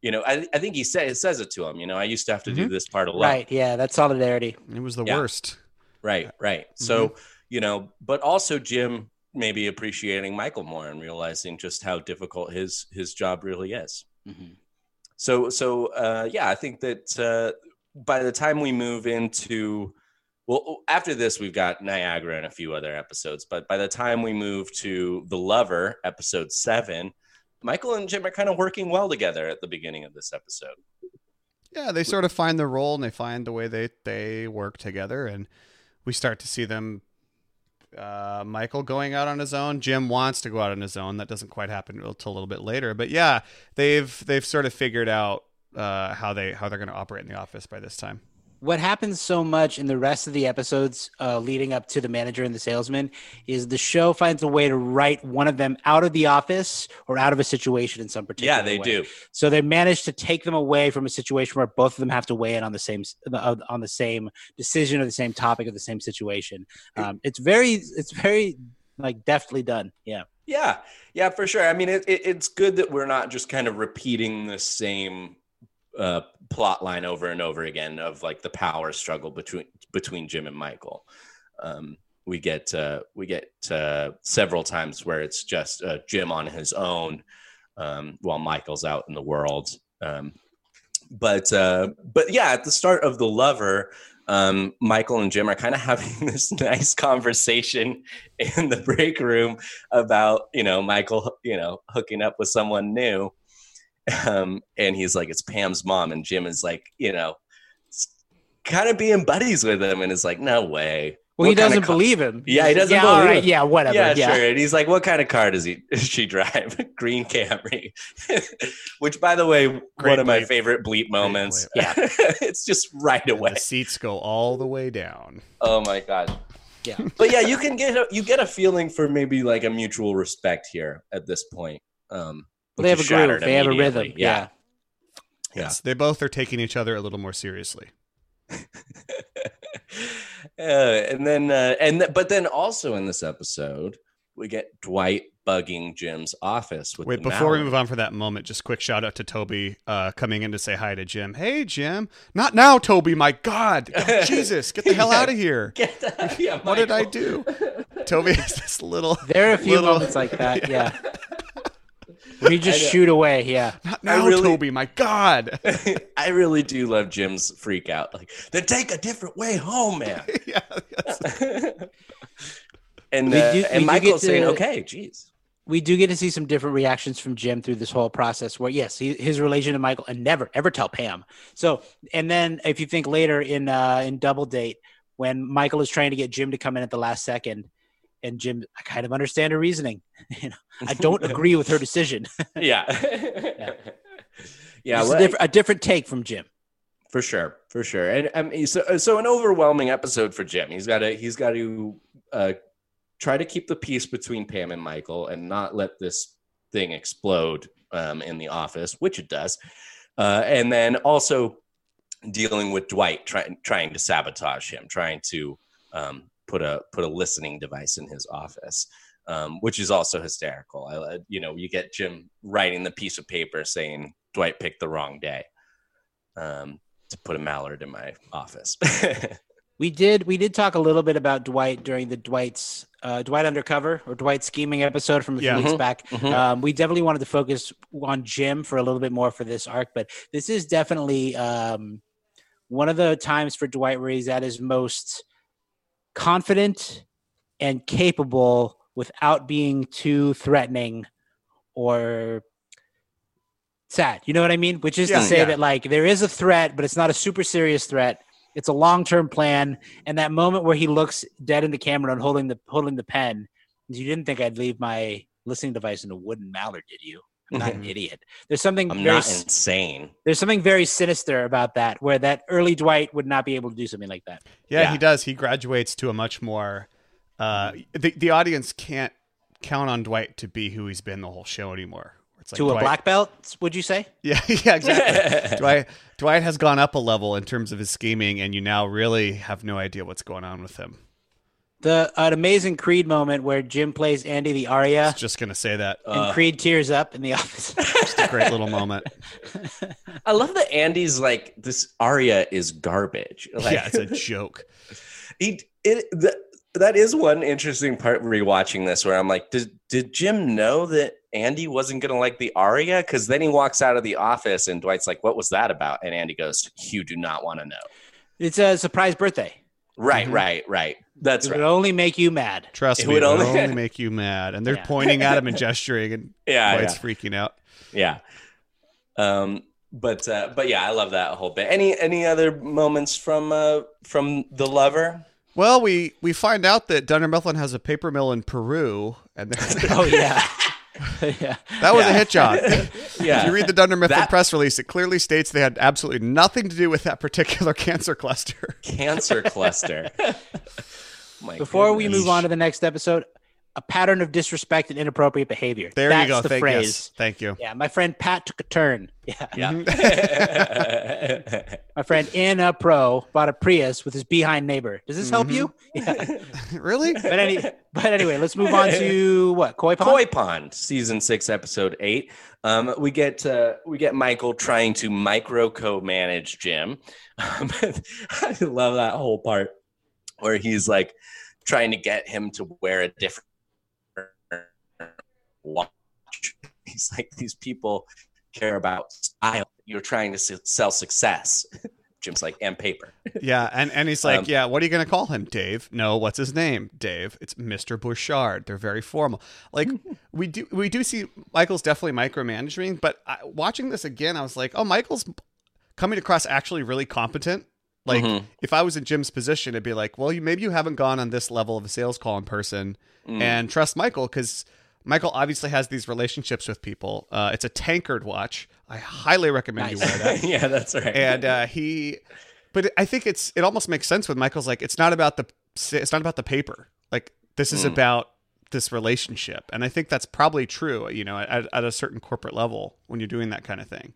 Speaker 3: You know, I, I think he said says it to him. You know, I used to have to do
Speaker 1: Mhm.
Speaker 3: this part alone.
Speaker 2: Right. Yeah. That's solidarity.
Speaker 1: It was the
Speaker 3: Yeah.
Speaker 1: worst.
Speaker 3: Right, right. So, you know, but also Jim maybe appreciating Michael more and realizing just how difficult his his job really is.
Speaker 2: Mhm.
Speaker 3: So, so uh, yeah, I think that uh, by the time we move into well, after this we've got Niagara and a few other episodes, but by the time we move to the Lover, episode seven, Michael and Jim are kind of working well together at the beginning of this episode.
Speaker 1: Yeah, they sort of find their role and they find the way they they work together, and we start to see them. Uh, Michael going out on his own. Jim wants to go out on his own. That doesn't quite happen until a little bit later. But yeah, they've they've sort of figured out uh, how they how they're going to operate in the office by this time.
Speaker 2: What happens so much in the rest of the episodes uh, leading up to the manager and the salesman is the show finds a way to write one of them out of the office or out of a situation in some particular
Speaker 3: Yeah, they
Speaker 2: way.
Speaker 3: do.
Speaker 2: So they manage to take them away from a situation where both of them have to weigh in on the same uh, on the same decision or the same topic or the same situation. Um, it's very it's very like deftly done. Yeah.
Speaker 3: Yeah, yeah, for sure. I mean, it, it, it's good that we're not just kind of repeating the same uh, plot line over and over again of like the power struggle between between Jim and Michael. Um, we get uh, we get uh, several times where it's just uh, Jim on his own um, while Michael's out in the world. Um, but uh, but yeah, at the start of the Lover, um, Michael and Jim are kind of <laughs> having this nice conversation in the break room about you know Michael you know hooking up with someone new, um, and he's like it's Pam's mom, and Jim is like you know kind of being buddies with him, and is like no way.
Speaker 2: Well, he
Speaker 3: What kind of
Speaker 2: doesn't
Speaker 3: ca-
Speaker 2: believe him.
Speaker 3: Yeah, he doesn't
Speaker 2: yeah,
Speaker 3: believe
Speaker 2: right,
Speaker 3: him.
Speaker 2: Yeah, whatever.
Speaker 3: Yeah,
Speaker 2: Yeah,
Speaker 3: sure. And he's like, "What kind of car does he <laughs> does she drive? <laughs> Green Camry." <laughs> Which, by the way, one
Speaker 1: Great
Speaker 3: of my favorite bleep moments.
Speaker 1: bleep.
Speaker 3: Yeah, it's just right away.
Speaker 1: the seats go all the way down.
Speaker 3: Oh my god.
Speaker 2: Yeah.
Speaker 3: But yeah, you can get a, you get a feeling for maybe like a mutual respect here at this point. Um,
Speaker 2: Well, they have a
Speaker 3: is
Speaker 2: groove. They have a rhythm. Yeah.
Speaker 3: Yeah.
Speaker 1: Yes, they both are taking each other a little more seriously. <laughs>
Speaker 3: uh, and then uh, and th- but then also in this episode we get Dwight bugging Jim's office with
Speaker 1: Wait,
Speaker 3: the
Speaker 1: before we move on for that moment, just quick shout out to Toby uh, coming in to say hi to Jim. Hey, Jim. Not now, Toby. My God. Oh, <laughs> Jesus. Get the hell
Speaker 3: Yeah.
Speaker 1: out of here.
Speaker 3: Get that- yeah,
Speaker 1: What did I do? Toby has this little.
Speaker 2: There are a few
Speaker 1: little-
Speaker 2: moments like that. <laughs> Yeah. Where you just shoot away. Yeah.
Speaker 1: Not now,
Speaker 3: really-
Speaker 1: Toby. My God. <laughs>
Speaker 3: I really do love Jim's freak out. Like, then take a different way home, man. <laughs>
Speaker 1: yeah. yes. <laughs>
Speaker 3: And
Speaker 2: We
Speaker 3: uh,
Speaker 2: do- we
Speaker 3: and
Speaker 2: do
Speaker 3: Michael's
Speaker 2: get
Speaker 3: saying,
Speaker 2: to-
Speaker 3: "Okay, geez."
Speaker 2: we do get to see some different reactions from Jim through this whole process where yes, he, his relation to Michael and never ever tell Pam. So, and then if you think later in uh in Double Date when Michael is trying to get Jim to come in at the last second and Jim I kind of understand her reasoning. <laughs> you know, I don't <laughs> agree with her decision. <laughs>
Speaker 3: yeah,
Speaker 2: yeah.
Speaker 3: yeah. Well,
Speaker 2: a, different, a different take from Jim.
Speaker 3: For sure, for sure, and um, so so an overwhelming episode for Jim. He's got to he's got to uh, try to keep the peace between Pam and Michael, and not let this thing explode um, in the office, which it does, uh, and then also dealing with Dwight trying trying to sabotage him, trying to um, put a put a listening device in his office. Um, which is also hysterical. I, you know, you get Jim writing the piece of paper saying Dwight picked the wrong day. Um, to put a mallard in my office. <laughs>
Speaker 2: We did we did talk a little bit about Dwight during the Dwight's uh, Dwight Undercover or Dwight Scheming episode from a few
Speaker 1: Yeah.
Speaker 2: weeks
Speaker 3: Mhm.
Speaker 2: back.
Speaker 3: Mhm.
Speaker 2: Um, we definitely wanted to focus on Jim for a little bit more for this arc, but this is definitely um, one of the times for Dwight where he's at his most confident and capable without being too threatening or sad. You know what I mean? Which is
Speaker 1: Yeah,
Speaker 2: to say
Speaker 1: yeah.
Speaker 2: that like there is a threat, but it's not a super serious threat. It's a long term plan. And that moment where he looks dead in the camera and holding the holding the pen, you didn't think I'd leave my listening device in a wooden mallard, did you? I'm not an idiot. There's something
Speaker 3: I'm
Speaker 2: very
Speaker 3: not insane.
Speaker 2: there's something very sinister about that, where that early Dwight would not be able to do something like that.
Speaker 1: Yeah,
Speaker 3: Yeah.
Speaker 1: he does. He graduates to a much more. Uh, the the audience can't count on Dwight to be who he's been the whole show anymore. It's like
Speaker 2: to a black belt, would you say? <laughs>
Speaker 1: Yeah, yeah, exactly. <laughs> Dwight Dwight has gone up a level in terms of his scheming, and you now really have no idea what's going on with him.
Speaker 2: The an amazing Creed moment where Jim plays Andy the Aria,
Speaker 1: Just gonna say that.
Speaker 2: and Creed tears up in the office. <laughs>
Speaker 1: Just a great little moment. <laughs>
Speaker 3: I love that Andy's like this aria is garbage. Like,
Speaker 1: yeah, it's a <laughs> joke.
Speaker 3: he it th- that is one interesting part rewatching this where I'm like, did did Jim know that Andy wasn't gonna like the aria? Because then he walks out of the office and Dwight's like, "What was that about?" And Andy goes, "You do not want to know."
Speaker 2: it's a surprise birthday.
Speaker 3: Right,
Speaker 1: Mhm.
Speaker 3: right, right. That's
Speaker 2: It
Speaker 3: right.
Speaker 2: would only make you mad.
Speaker 1: Trust
Speaker 3: It
Speaker 1: me,
Speaker 3: would
Speaker 1: it would
Speaker 3: only-
Speaker 1: only <laughs> make you mad. And they're
Speaker 2: Yeah.
Speaker 1: pointing at him and <laughs> gesturing, and
Speaker 3: Yeah,
Speaker 1: Dwight's
Speaker 3: yeah.
Speaker 1: freaking out.
Speaker 3: Yeah. Um, but uh, but yeah, I love that whole bit. Any any other moments from uh from the lover?
Speaker 1: Well, we we find out that Dunder Mifflin has a paper mill in Peru, and they're- <laughs>
Speaker 2: Oh yeah, <laughs> yeah.
Speaker 1: that was a
Speaker 3: Yeah.
Speaker 1: hit job. <laughs> If
Speaker 3: Yeah.
Speaker 1: you read the Dunder Mifflin
Speaker 3: That-
Speaker 1: press release, it clearly states they had absolutely nothing to do with that particular <laughs> cancer cluster.
Speaker 3: Cancer cluster. My
Speaker 2: Before we move on to the next episode, a pattern of disrespect and inappropriate behavior.
Speaker 1: There
Speaker 2: That's
Speaker 1: you go.
Speaker 2: The
Speaker 1: Thank,
Speaker 2: phrase.
Speaker 1: yes. Thank you.
Speaker 2: Yeah, my friend Pat took a turn. <laughs> Yeah,
Speaker 3: Yeah. <laughs>
Speaker 2: my friend Anna Pro bought a Prius with his behind neighbor. Does this help
Speaker 1: Mm-hmm.
Speaker 2: you? Yeah. <laughs>
Speaker 1: really?
Speaker 2: But any, but anyway, let's move on to what Koi Pond.
Speaker 3: Koi Pond, season six, episode eight. Um, we get uh, we get Michael trying to micro co-manage Jim. Um, I love that whole part where he's like trying to get him to wear a different watch. <laughs> He's like, these people care about style. You're trying to sell success. <laughs> Jim's like, and paper.
Speaker 1: Yeah, and, and he's like,
Speaker 3: Um,
Speaker 1: yeah, what are you going to call him, Dave? No, what's his name? Dave. It's Mr. Bouchard. They're very formal. Like <laughs> we do we do see Michael's definitely micromanaging, but I, watching this again, I was like, oh, Michael's coming across actually really competent. Like
Speaker 3: Mhm.
Speaker 1: if I was in Jim's position, it'd be like, well, you maybe you haven't gone on this level of a sales call in person,
Speaker 3: Mm.
Speaker 1: and trust Michael because Michael obviously has these relationships with people. Uh, it's a tankard watch. I highly recommend you wear that <laughs>
Speaker 3: yeah, that's right.
Speaker 1: and uh, he but i think it's it almost makes sense when michael's like it's not about the it's not about the paper like this is
Speaker 3: Mm.
Speaker 1: about this relationship and i think that's probably true you know at, at a certain corporate level when you're doing that kind of thing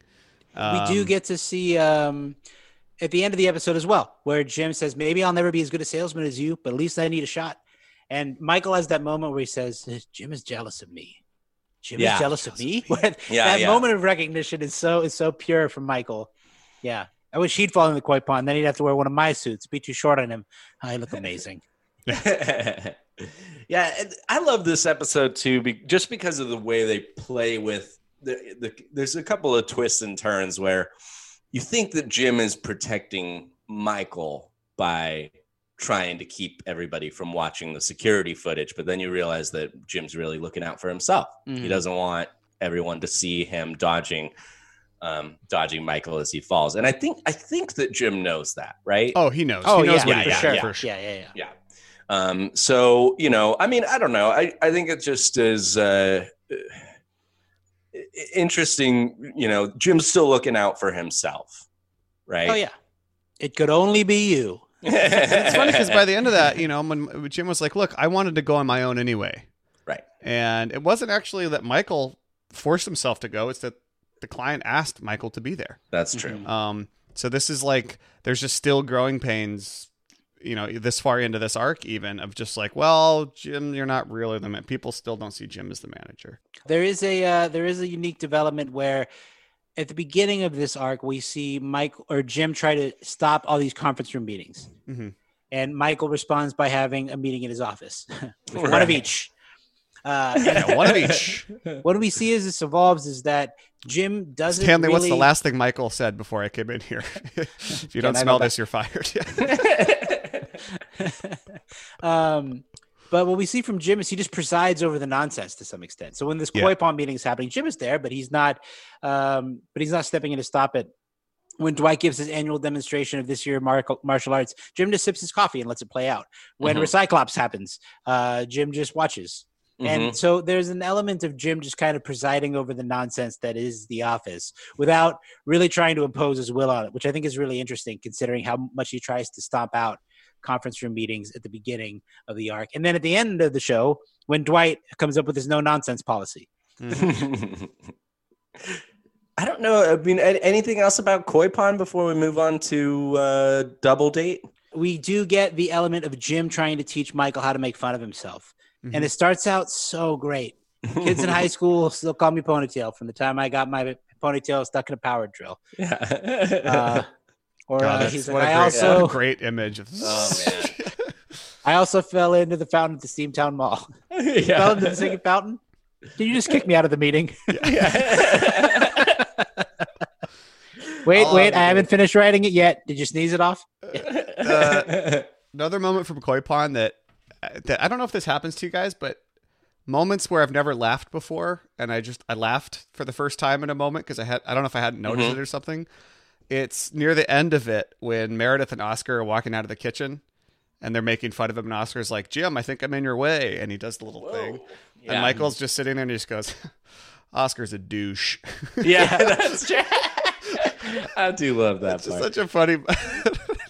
Speaker 2: we do
Speaker 1: Um,
Speaker 2: get to see um, at the end of the episode as well, where Jim says, "Maybe I'll never be as good a salesman as you, but at least I need a shot." And Michael has that moment where he says, "Jim is jealous of me. Jim
Speaker 3: Yeah.
Speaker 2: is jealous of me." <laughs>
Speaker 3: Yeah,
Speaker 2: that
Speaker 3: yeah.
Speaker 2: moment of recognition is so is so pure from Michael. Yeah, I wish he'd fall in the koi pond. Then he'd have to wear one of my suits. Be too short on him. I look <laughs> amazing. <laughs>
Speaker 3: yeah, and I love this episode too, be, just because of the way they play with the, the. There's a couple of twists and turns where you think that Jim is protecting Michael by trying to keep everybody from watching the security footage, but then you realize that Jim's really looking out for himself. He
Speaker 2: Mhm.
Speaker 3: doesn't want everyone to see him dodging. Um, dodging Michael as he falls, and I think I think that Jim knows that, right?
Speaker 1: oh he knows
Speaker 2: Oh
Speaker 1: he knows
Speaker 2: yeah,
Speaker 1: what
Speaker 3: yeah,
Speaker 2: for sure.
Speaker 3: yeah.
Speaker 1: for sure
Speaker 2: Yeah, yeah, yeah.
Speaker 3: Yeah. Um, so, you know, I mean, I don't know. I, I think it just is uh, interesting. You know, Jim's still looking out for himself, right?
Speaker 2: Oh yeah. It could only be you.
Speaker 1: It's funny because by the end of that you know when jim was like look i wanted to go on my own anyway
Speaker 3: right.
Speaker 1: and it wasn't actually that michael forced himself to go it's that the client asked michael to be there
Speaker 3: That's true.
Speaker 1: Um, so this is like there's just still growing pains, you know, this far into this arc, even of just like, well, Jim, you're not really the man. People still don't see Jim as the manager.
Speaker 2: There is a uh, there is a unique development where at the beginning of this arc we see Mike or Jim try to stop all these conference room meetings,
Speaker 1: Mhm.
Speaker 2: and Michael responds by having a meeting in his office, <laughs> with one of each. Uh,
Speaker 1: Yeah, <laughs> one of each.
Speaker 2: what we see as this evolves is that Jim doesn't.
Speaker 1: Stanley, what's the last thing Michael said before I came in here? <laughs> if you don't
Speaker 2: I
Speaker 1: smell
Speaker 2: back?
Speaker 1: this, you're fired.
Speaker 2: um, but what we see from Jim is he just presides over the nonsense to some extent. So when this
Speaker 1: Yeah.
Speaker 2: koi pond meeting is happening, Jim is there, but he's not. Um, but he's not stepping in to stop it. When Dwight gives his annual demonstration of this year mar- martial arts, Jim just sips his coffee and lets it play out. When
Speaker 3: Mhm.
Speaker 2: Recyclops happens, uh, Jim just watches. And so there's an element of Jim just kind of presiding over the nonsense that is the office without really trying to impose his will on it, which I think is really interesting considering how much he tries to stomp out conference room meetings at the beginning of the arc. And then at the end of the show, when Dwight comes up with his no nonsense policy. <laughs>
Speaker 3: I don't know. I mean, anything else about Koi Pond before we move on to uh, Double Date?
Speaker 2: We do get the element of Jim trying to teach Michael how to make fun of himself. And it starts out so great. Kids in high <laughs> school still call me ponytail from the time I got my ponytail stuck in a power drill.
Speaker 3: Yeah.
Speaker 2: Uh, <laughs> or
Speaker 1: God,
Speaker 2: uh, he's
Speaker 1: what,
Speaker 2: like,
Speaker 1: a
Speaker 2: I
Speaker 1: great,
Speaker 2: also
Speaker 1: what a great image of <laughs>
Speaker 3: oh man. <laughs>
Speaker 2: I also fell into the fountain at the Steamtown Mall. <laughs> fell into the singing fountain. Can you just kick me out of the meeting? Yeah. wait,
Speaker 1: I'll
Speaker 2: wait, I haven't finished writing it yet. Did you sneeze it off?
Speaker 1: Uh, Another moment from Koi Pond that that I don't know if this happens to you guys, but moments where I've never laughed before, and I just I laughed for the first time in a moment because I had I don't know if I hadn't noticed
Speaker 3: Mhm.
Speaker 1: it or something. It's near the end of it when Meredith and Oscar are walking out of the kitchen, and they're making fun of him, and Oscar's like, "Jim, I think I'm in your way," and he does the little thing,
Speaker 3: Yeah.
Speaker 1: and Michael's just sitting there and he just goes, <laughs> "Oscar's a douche." <laughs>
Speaker 3: yeah, <laughs> that's true. I do love that
Speaker 1: It's such a funny.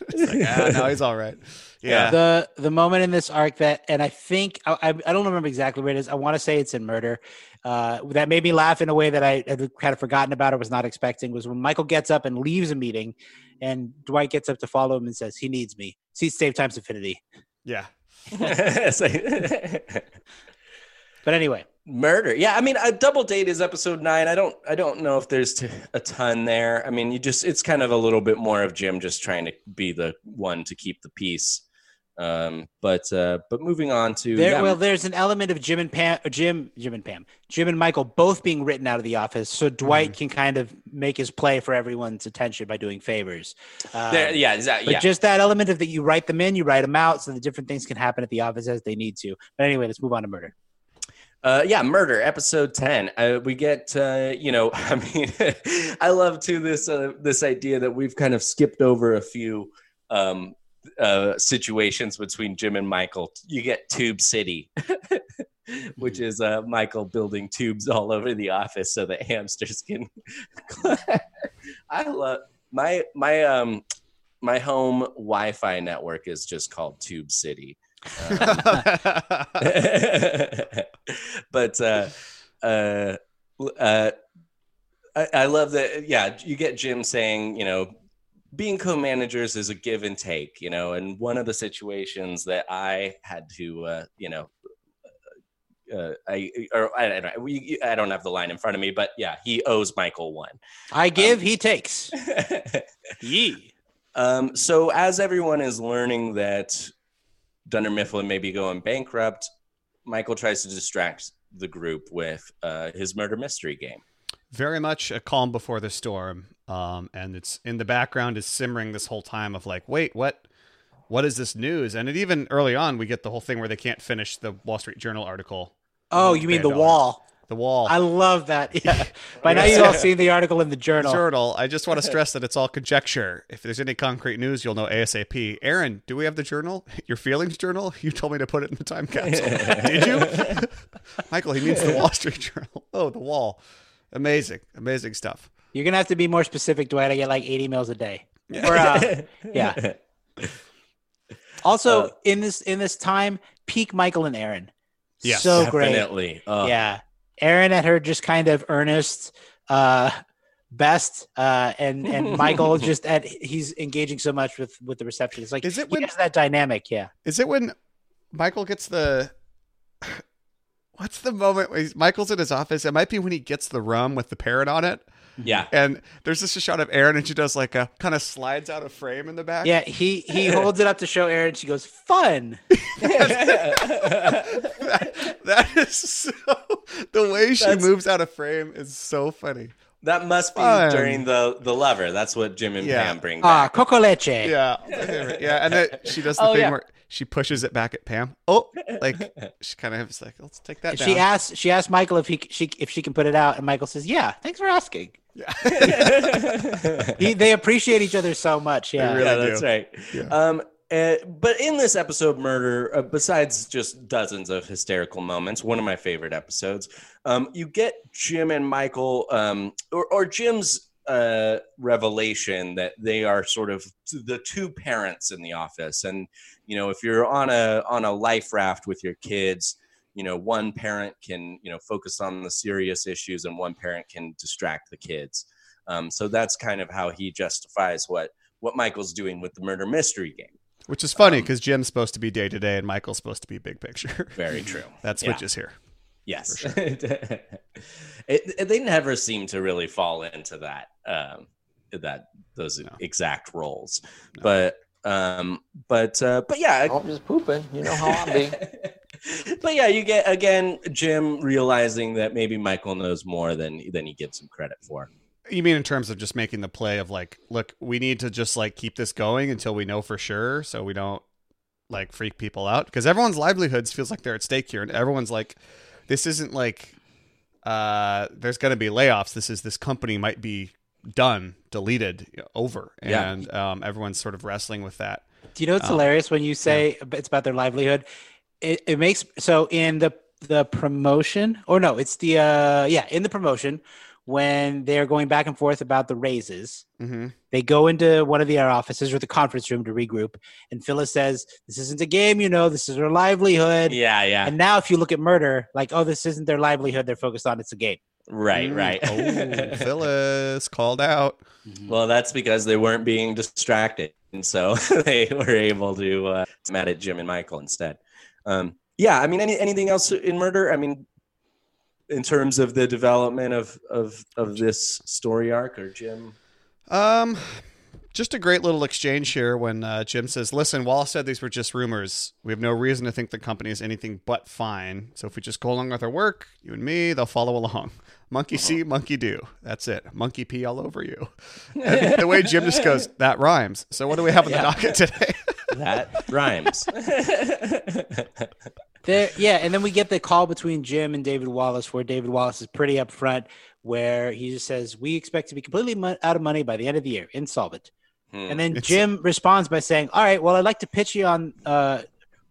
Speaker 1: it's like, ah, no, he's all right. Yeah.
Speaker 2: The the moment in this arc that, and I think I, I I don't remember exactly where it is. I want to say it's in Murder. Uh, that made me laugh in a way that I had kind of forgotten about or was not expecting. Was when Michael gets up and leaves a meeting, and Dwight gets up to follow him and says, "He needs me." See, save times infinity.
Speaker 1: yeah. <laughs> <laughs>
Speaker 2: But anyway,
Speaker 3: Murder. Yeah, I mean, a double date is episode nine. I don't, I don't know if there's t- a ton there. I mean, you just, it's kind of a little bit more of Jim just trying to be the one to keep the peace. Um, but, uh, but moving on to
Speaker 2: there
Speaker 3: yeah,
Speaker 2: well, there's an element of Jim and Pam, Jim, Jim and Pam, Jim and Michael both being written out of the office, so Dwight
Speaker 3: Mm-hmm.
Speaker 2: can kind of make his play for everyone's attention by doing favors. Um,
Speaker 3: there, yeah, exactly.
Speaker 2: But
Speaker 3: Yeah.
Speaker 2: just that element of that you write them in, you write them out, so the different things can happen at the office as they need to. But anyway, let's move on to murder.
Speaker 3: Uh, yeah, murder episode ten. Uh, we get, uh, you know, <laughs> I mean, <laughs> I love too this uh, this idea that we've kind of skipped over a few um, uh, situations between Jim and Michael. You get Tube City, <laughs> which is uh, Michael building tubes all over the office so that hamsters can. <laughs> I love my my um my home Wi-Fi network is just called Tube City. <laughs> but uh, uh, uh, I, I love that. Yeah, you get Jim saying, you know, being co-managers is a give and take, you know, and one of the situations that I had to, uh, you know, uh, I or I don't we, I don't have the line in front of me, but yeah, he owes Michael one.
Speaker 2: I give, he takes. <laughs> Ye.
Speaker 3: Um, so as everyone is learning that Dunder Mifflin may be going bankrupt, Michael tries to distract the group with uh, his murder mystery game.
Speaker 1: very much a calm before the storm um and it's in the background is simmering this whole time of like wait what what is this news? And it even early on we get the whole thing where they can't finish the wall street journal article.
Speaker 2: Oh, you mean the wall?
Speaker 1: the wall.
Speaker 2: I love that. <laughs> Yeah. <laughs> By now you've all <laughs> seen the article in the journal.
Speaker 1: journal. I just want to stress that it's all conjecture. If there's any concrete news you'll know asap erin do we have the journal? Your feelings journal? You told me to put it in the time capsule. Did you? Michael he means the wall street journal. Oh the wall. Amazing. Amazing stuff
Speaker 2: You're gonna have to be more specific, Dwight. I get like 80 meals a day. Or uh, <laughs> yeah. Also,
Speaker 3: Uh,
Speaker 2: in this in this time, peak Michael and Erin.
Speaker 1: Yes,
Speaker 2: so great.
Speaker 3: Definitely. Uh,
Speaker 2: Yeah, Erin at her just kind of earnest, uh, best, uh, and and <laughs> Michael just at he's engaging so much with with the reception. It's like
Speaker 1: Is it
Speaker 2: he
Speaker 1: when-
Speaker 2: has that dynamic? Yeah.
Speaker 1: Is it when Michael gets the? What's the moment when Michael's in his office? It might be when he gets the rum with the parrot on it,
Speaker 3: Yeah.
Speaker 1: and there's just a shot of Erin, and she does like a kind of slides out of frame in the back.
Speaker 2: Yeah, he he holds it up to show Erin. She goes, "Fun." <laughs>
Speaker 1: that, that is so. The way she
Speaker 3: That's-
Speaker 1: moves out of frame is so funny.
Speaker 3: That must be
Speaker 1: Fun.
Speaker 3: during the the lover. That's what Jim and
Speaker 1: Yeah.
Speaker 3: Pam bring
Speaker 2: Ah,
Speaker 3: back.
Speaker 2: coco leche.
Speaker 1: Yeah, yeah, and then she does the
Speaker 3: Oh,
Speaker 1: thing
Speaker 3: yeah.
Speaker 1: where she pushes it back at Pam. Oh, like she kind of is like, let's take that down.
Speaker 2: she asks she asks Michael if he she if she can put it out, and Michael says, "Yeah, thanks for asking." <laughs> He, they appreciate each other so much. Yeah.
Speaker 1: really
Speaker 3: yeah,
Speaker 1: do.
Speaker 3: that's right.
Speaker 1: Yeah.
Speaker 3: Um, uh, but in this episode, murder, uh, besides just dozens of hysterical moments, one of my favorite episodes, um, you get Jim and Michael, um, or, or Jim's uh, revelation that they are sort of the two parents in the office, and you know, if you're on a on a life raft with your kids, you know, one parent can you know focus on the serious issues, and one parent can distract the kids. Um, so that's kind of how he justifies what what Michael's doing with the murder mystery game.
Speaker 1: Which is funny because Jim's supposed to be day to day and Michael's supposed to be big picture. <laughs>
Speaker 3: Very true.
Speaker 1: that
Speaker 3: Yeah.
Speaker 1: switches here.
Speaker 3: Yes. <laughs> it, it- they never seem to really fall into that um, that those exact roles. But um, but uh, but yeah,
Speaker 5: I'm just pooping. You know how I be. <laughs>
Speaker 3: but yeah, you get again Jim realizing that maybe Michael knows more than than he gives him credit for.
Speaker 1: You mean in terms of just making the play of like, look, we need to just like keep this going until we know for sure, so we don't like freak people out because everyone's livelihoods feels like they're at stake here, and everyone's like, this isn't like, uh, there's going to be layoffs. This is this company might be done, deleted, you know, over,
Speaker 3: Yeah.
Speaker 1: and um, everyone's sort of wrestling with that.
Speaker 2: Do you know what's
Speaker 1: Um,
Speaker 2: hilarious when you say it's about their livelihood? It, it makes so in the the promotion, or no, it's the uh yeah in the promotion when they're going back and forth about the raises.
Speaker 1: Mm-hmm.
Speaker 2: They go into one of the offices or the conference room to regroup, and Phyllis says, "This isn't a game, you know. This is their livelihood."
Speaker 3: Yeah, yeah,
Speaker 2: And now, if you look at murder, like, oh, this isn't their livelihood. They're focused on it's a game.
Speaker 3: right,
Speaker 1: Mm.
Speaker 3: right.
Speaker 1: Oh, <laughs> Phyllis called out.
Speaker 3: Well, that's because they weren't being distracted, and so <laughs> they were able to uh, mad at Jim and Michael instead. Um, yeah, I mean, any, anything else in murder? I mean, in terms of the development of of of this story arc, or Jim?
Speaker 1: Um, just a great little exchange here when uh, Jim says, "Listen, Wallace said these were just rumors. We have no reason to think the company is anything but fine. So if we just go along with our work, you and me, they'll follow along. <laughs> Monkey see, monkey do. That's it. Monkey pee all over you." <laughs> The way Jim just goes, "That rhymes." So what do we have on the docket today?
Speaker 3: That rhymes. <laughs>
Speaker 2: There, yeah, and then we get the call between Jim and David Wallace, where David Wallace is pretty upfront, where he just says, "We expect to be completely mo- out of money by the end of the year, insolvent."
Speaker 3: Hmm.
Speaker 2: And then
Speaker 1: It's-
Speaker 2: Jim responds by saying, "All right, well, I'd like to pitch you on, uh,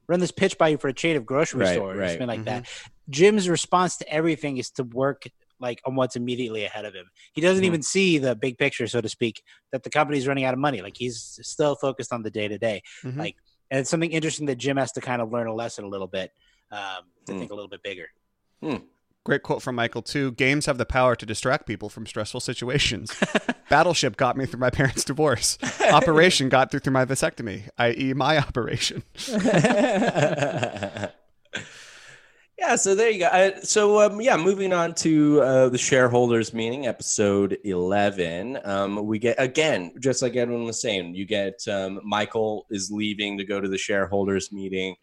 Speaker 2: run this pitch by you for a chain of grocery
Speaker 3: Right,
Speaker 2: stores,
Speaker 3: right,
Speaker 2: something like that." Jim's response to everything is to work like on what's immediately ahead of him. He doesn't
Speaker 3: Mhm.
Speaker 2: even see the big picture, so to speak, that the company's running out of money. Like he's still focused on the day to day. Like, and it's something interesting that Jim has to kind of learn a lesson a little bit um, to
Speaker 3: Hmm.
Speaker 2: think a little bit bigger.
Speaker 1: Great quote from Michael too. Games have the power to distract people from stressful situations. <laughs> Battleship got me through my parents' divorce. <laughs> Operation got through through my vasectomy, i.e., my operation. <laughs>
Speaker 3: yeah, so there you go. Uh, so um, yeah, moving on to uh, the shareholders meeting, episode eleven. Um, we get again, just like Edwin was saying, you get um, Michael is leaving to go to the shareholders meeting.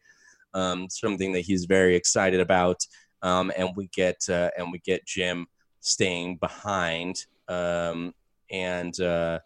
Speaker 3: Um, something that he's very excited about, um, and we get uh, and we get Jim staying behind. Um, and uh,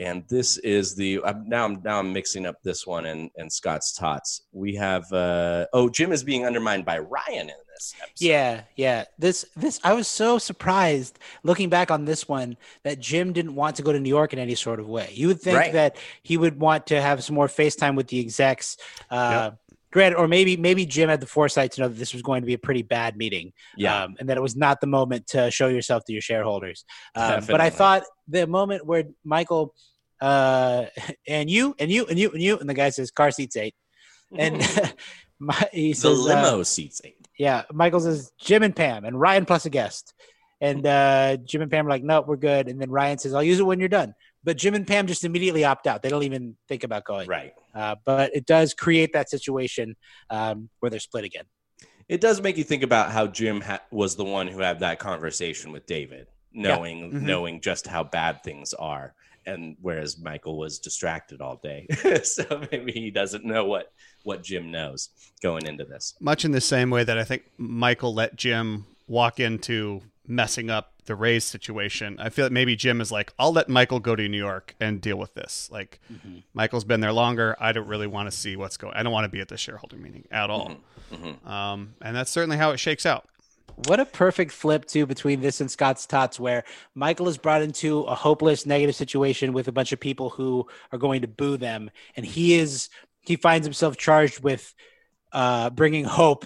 Speaker 3: and this is the I'm, now I'm now I'm mixing up this one and and Scott's tots. We have uh, oh Jim is being undermined by Ryan in this episode.
Speaker 2: Yeah, yeah. This this I was so surprised looking back on this one that Jim didn't want to go to New York in any sort of way. You would think
Speaker 3: Right.
Speaker 2: that he would want to have some more FaceTime with the execs. Uh Granted, or maybe maybe Jim had the foresight to know that this was going to be a pretty bad meeting,
Speaker 3: yeah.
Speaker 2: um, and that it was not the moment to show yourself to your shareholders. Um, but I thought the moment where Michael uh, and you and you and you and you and the guy says car seats eight, and <laughs> <laughs> my, he
Speaker 3: the
Speaker 2: says uh,
Speaker 3: limo seats eight.
Speaker 2: yeah, Michael says Jim and Pam and Ryan plus a guest. And uh, Jim and Pam are like, no, we're good. And then Ryan says, I'll use it when you're done. But Jim and Pam just immediately opt out. They don't even think about going.
Speaker 3: Right.
Speaker 2: Uh, but it does create that situation um, where they're split again.
Speaker 3: It does make you think about how Jim ha- was the one who had that conversation with David, knowing
Speaker 1: Mhm.
Speaker 3: knowing just how bad things are, and whereas Michael was distracted all day, <laughs> so maybe he doesn't know what what Jim knows going into this.
Speaker 1: Much in the same way that I think Michael let Jim walk into messing up the Rays situation. I feel like maybe Jim is like, I'll let Michael go to New York and deal with this. Like, Michael's been there longer. I don't really want to see what's going. I don't want to be at the shareholder meeting at all.
Speaker 3: Mhm.
Speaker 1: Um, and that's certainly how it shakes out.
Speaker 2: What a perfect flip too between this and Scott's Tots, where Michael is brought into a hopeless, negative situation with a bunch of people who are going to boo them, and he is he finds himself charged with uh, bringing hope,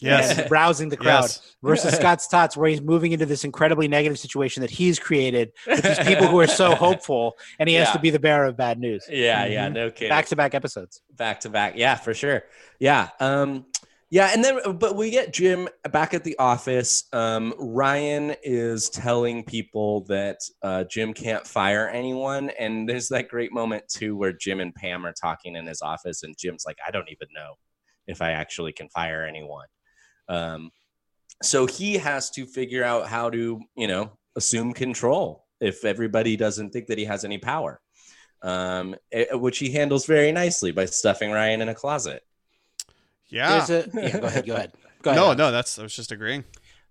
Speaker 1: Yes.
Speaker 2: and rousing the crowd.
Speaker 1: Yes.
Speaker 2: Versus <laughs> Scott's Tots, where he's moving into this incredibly negative situation that he's created with these people who are so <laughs> hopeful, and he has to be the bearer of bad news.
Speaker 3: Yeah, yeah,
Speaker 1: Mm-hmm.
Speaker 3: no kidding.
Speaker 2: Back to back episodes.
Speaker 3: back to back. Yeah, for sure. Yeah. Um, yeah, and then but we get Jim back at the office. Um, Ryan is telling people that uh, Jim can't fire anyone, and there's that great moment too where Jim and Pam are talking in his office, and Jim's like, "I don't even know if I actually can fire anyone." Um, so he has to figure out how to, you know, assume control if everybody doesn't think that he has any power um, eh, which he handles very nicely by stuffing Ryan in a closet.
Speaker 1: Yeah.
Speaker 2: There's a <laughs> yeah. Go ahead. Go ahead. Go ahead.
Speaker 1: no,
Speaker 2: Alex.
Speaker 1: no, that's I was just agreeing.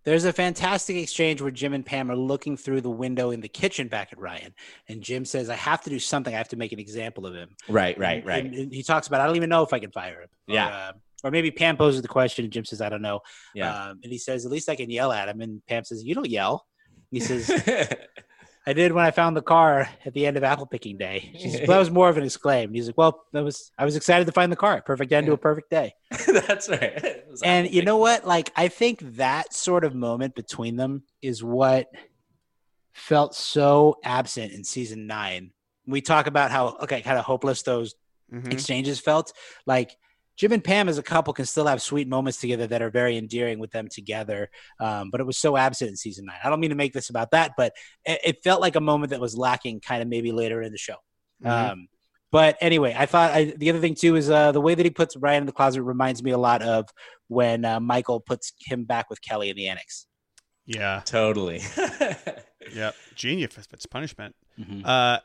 Speaker 2: There's a fantastic exchange where Jim and Pam are looking through the window in the kitchen back at Ryan, and Jim says, "I have to do something. I have to make an example of him."
Speaker 3: Right, right, right.
Speaker 2: And, and he talks about, "I don't even know if I can fire him." Or,
Speaker 3: Yeah.
Speaker 2: uh, or maybe Pam poses the question, and Jim says, "I don't know."
Speaker 3: Yeah.
Speaker 2: Um, and he says, "At least I can yell at him." And Pam says, "You don't yell." He says, <laughs> "I did when I found the car at the end of apple picking day." She says, well, that was more of an exclaim. He's like, "Well, that was I was excited to find the car. Perfect end to a perfect day." <laughs>
Speaker 3: That's right.
Speaker 2: And you know what like i think that sort of moment between them is what felt so absent in season nine we talk about how okay kind of hopeless those
Speaker 1: Mhm.
Speaker 2: exchanges felt like jim and pam as a couple can still have sweet moments together that are very endearing with them together um, but it was so absent in season nine i don't mean to make this about that but it, it felt like a moment that was lacking kind of maybe later in the show
Speaker 1: Mhm.
Speaker 2: um, but anyway, I thought I, the other thing too is uh, the way that he puts Ryan in the closet reminds me a lot of when uh, Michael puts him back with Kelly in the annex.
Speaker 1: Yeah.
Speaker 3: Totally. <laughs>
Speaker 1: Yeah. Genius if it's punishment.
Speaker 2: Mhm.
Speaker 1: Uh,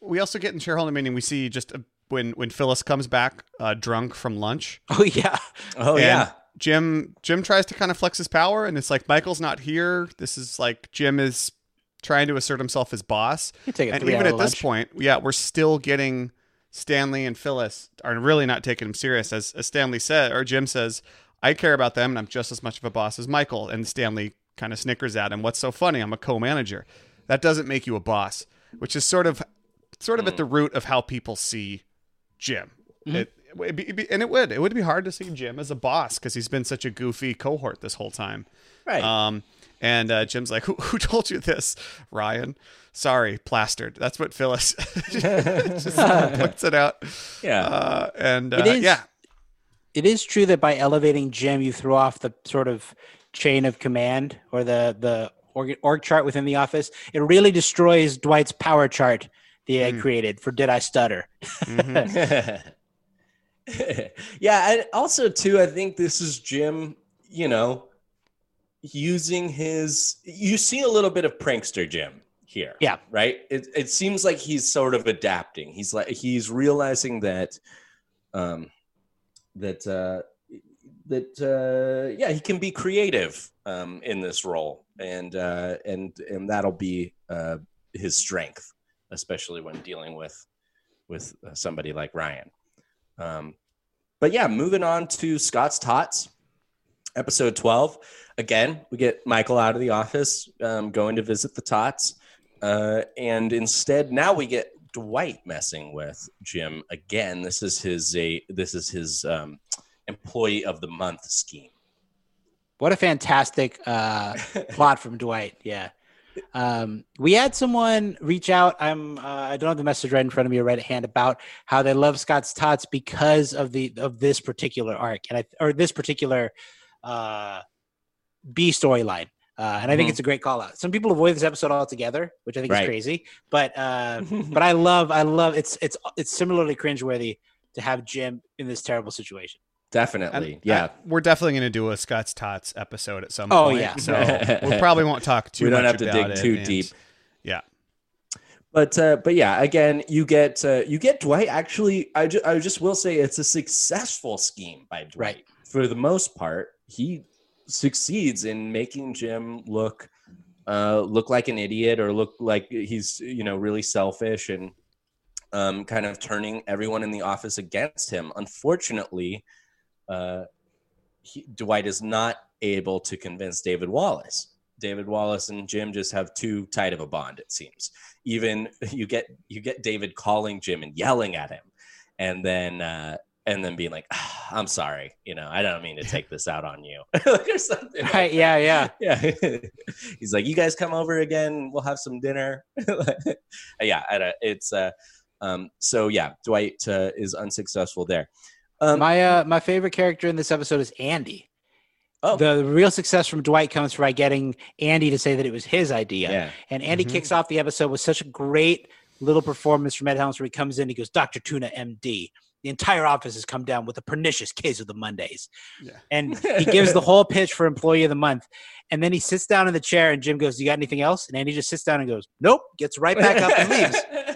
Speaker 1: we also get in shareholder meeting. We see just uh when when Phyllis comes back uh, drunk from lunch. <laughs>
Speaker 2: Oh yeah,
Speaker 3: oh yeah.
Speaker 1: Jim Jim tries to kind of flex his power, and it's like Michael's not here. This is like Jim is trying to assert himself as boss.
Speaker 2: take
Speaker 1: and even at this point, yeah, we're still getting Stanley and Phyllis are really not taking him serious. As, as Stanley said, or Jim says, I care about them, and I'm just as much of a boss as Michael. And Stanley kind of snickers at him. What's so funny? I'm a co-manager. That doesn't make you a boss, which is sort of, sort of at the root of how people see Jim. It, it'd be, it'd be- and it would, it would be hard to see Jim as a boss because he's been such a goofy cohort this whole time.
Speaker 3: Right.
Speaker 1: Um, and uh, Jim's like, who, who told you this, Ryan? Sorry, plastered. That's what Phyllis <laughs> just <laughs> points it out.
Speaker 3: yeah.
Speaker 1: Uh, and uh,
Speaker 2: It is-
Speaker 1: yeah,
Speaker 2: It is true that by elevating Jim, you throw off the sort of chain of command or the the org, org chart within the office. It really destroys Dwight's power chart that he had created for Did I Stutter? <laughs>
Speaker 3: yeah, and also too, I think this is Jim. You know, using his. You see a little bit of prankster Jim here.
Speaker 2: Yeah.
Speaker 3: Right. It it seems like he's sort of adapting. He's like he's realizing that, um, that uh, that uh, yeah, he can be creative um in this role, and uh, and and that'll be uh his strength, especially when dealing with with uh, somebody like Ryan. Um, but yeah, moving on to Scott's Tots, episode 12. Again, we get Michael out of the office, um, going to visit the Tots. Uh, and instead, now we get Dwight messing with Jim again. This is his a this is his um, employee of the month scheme.
Speaker 2: What a fantastic uh, <laughs> plot from Dwight. Yeah. Um, we had someone reach out. I'm uh, I don't have the message right in front of me or right at hand about how they love Scott's Tots because of the of this particular arc and I or this particular uh, B storyline. Uh, and I think
Speaker 3: Mhm.
Speaker 2: it's a great call out. Some people avoid this episode altogether, which I think
Speaker 3: Right.
Speaker 2: is crazy. But uh, <laughs> but I love I love it's it's it's similarly cringeworthy to have Jim in this terrible situation.
Speaker 3: Definitely,
Speaker 1: And,
Speaker 3: yeah.
Speaker 1: uh, we're definitely going to do a Scott's Tots episode at some
Speaker 2: Oh,
Speaker 1: point.
Speaker 2: yeah.
Speaker 1: So <laughs> we probably won't talk too
Speaker 3: We don't have to dig
Speaker 1: it,
Speaker 3: too
Speaker 1: and-
Speaker 3: deep.
Speaker 1: Yeah.
Speaker 3: But uh, but yeah, again, you get uh, you get Dwight. Actually, I, ju- I just will say it's a successful scheme by Dwight.
Speaker 2: Right.
Speaker 3: For the most part, he succeeds in making Jim look uh, look like an idiot or look like he's you know really selfish and um, kind of turning everyone in the office against him. Unfortunately, uh, he, Dwight is not able to convince David Wallace. David Wallace and Jim just have too tight of a bond, it seems. Even <laughs> you get you get David calling Jim and yelling at him, and then uh, and then being like, ah, "I'm sorry, you know, I don't mean to take this out on you," <laughs> or something. like
Speaker 2: Right? Yeah, yeah. <laughs>
Speaker 3: yeah he's like you guys come over again we'll have some dinner yeah it's uh um so yeah dwight uh, is unsuccessful there um
Speaker 2: my uh, my favorite character in this episode is Andy.
Speaker 3: oh
Speaker 2: The real success from Dwight comes by getting Andy to say that it was his idea.
Speaker 3: yeah
Speaker 2: And Andy
Speaker 1: Mhm.
Speaker 2: kicks off the episode with such a great little performance from Ed Helms where he comes in, he goes, Dr. Tuna MD. The entire office has come down with a pernicious case of the Mondays.
Speaker 1: Yeah.
Speaker 2: And he <laughs> gives the whole pitch for employee of the month. And then he sits down in the chair and Jim goes, You got anything else? And Andy just sits down and goes, Nope, gets right back up and leaves. <laughs>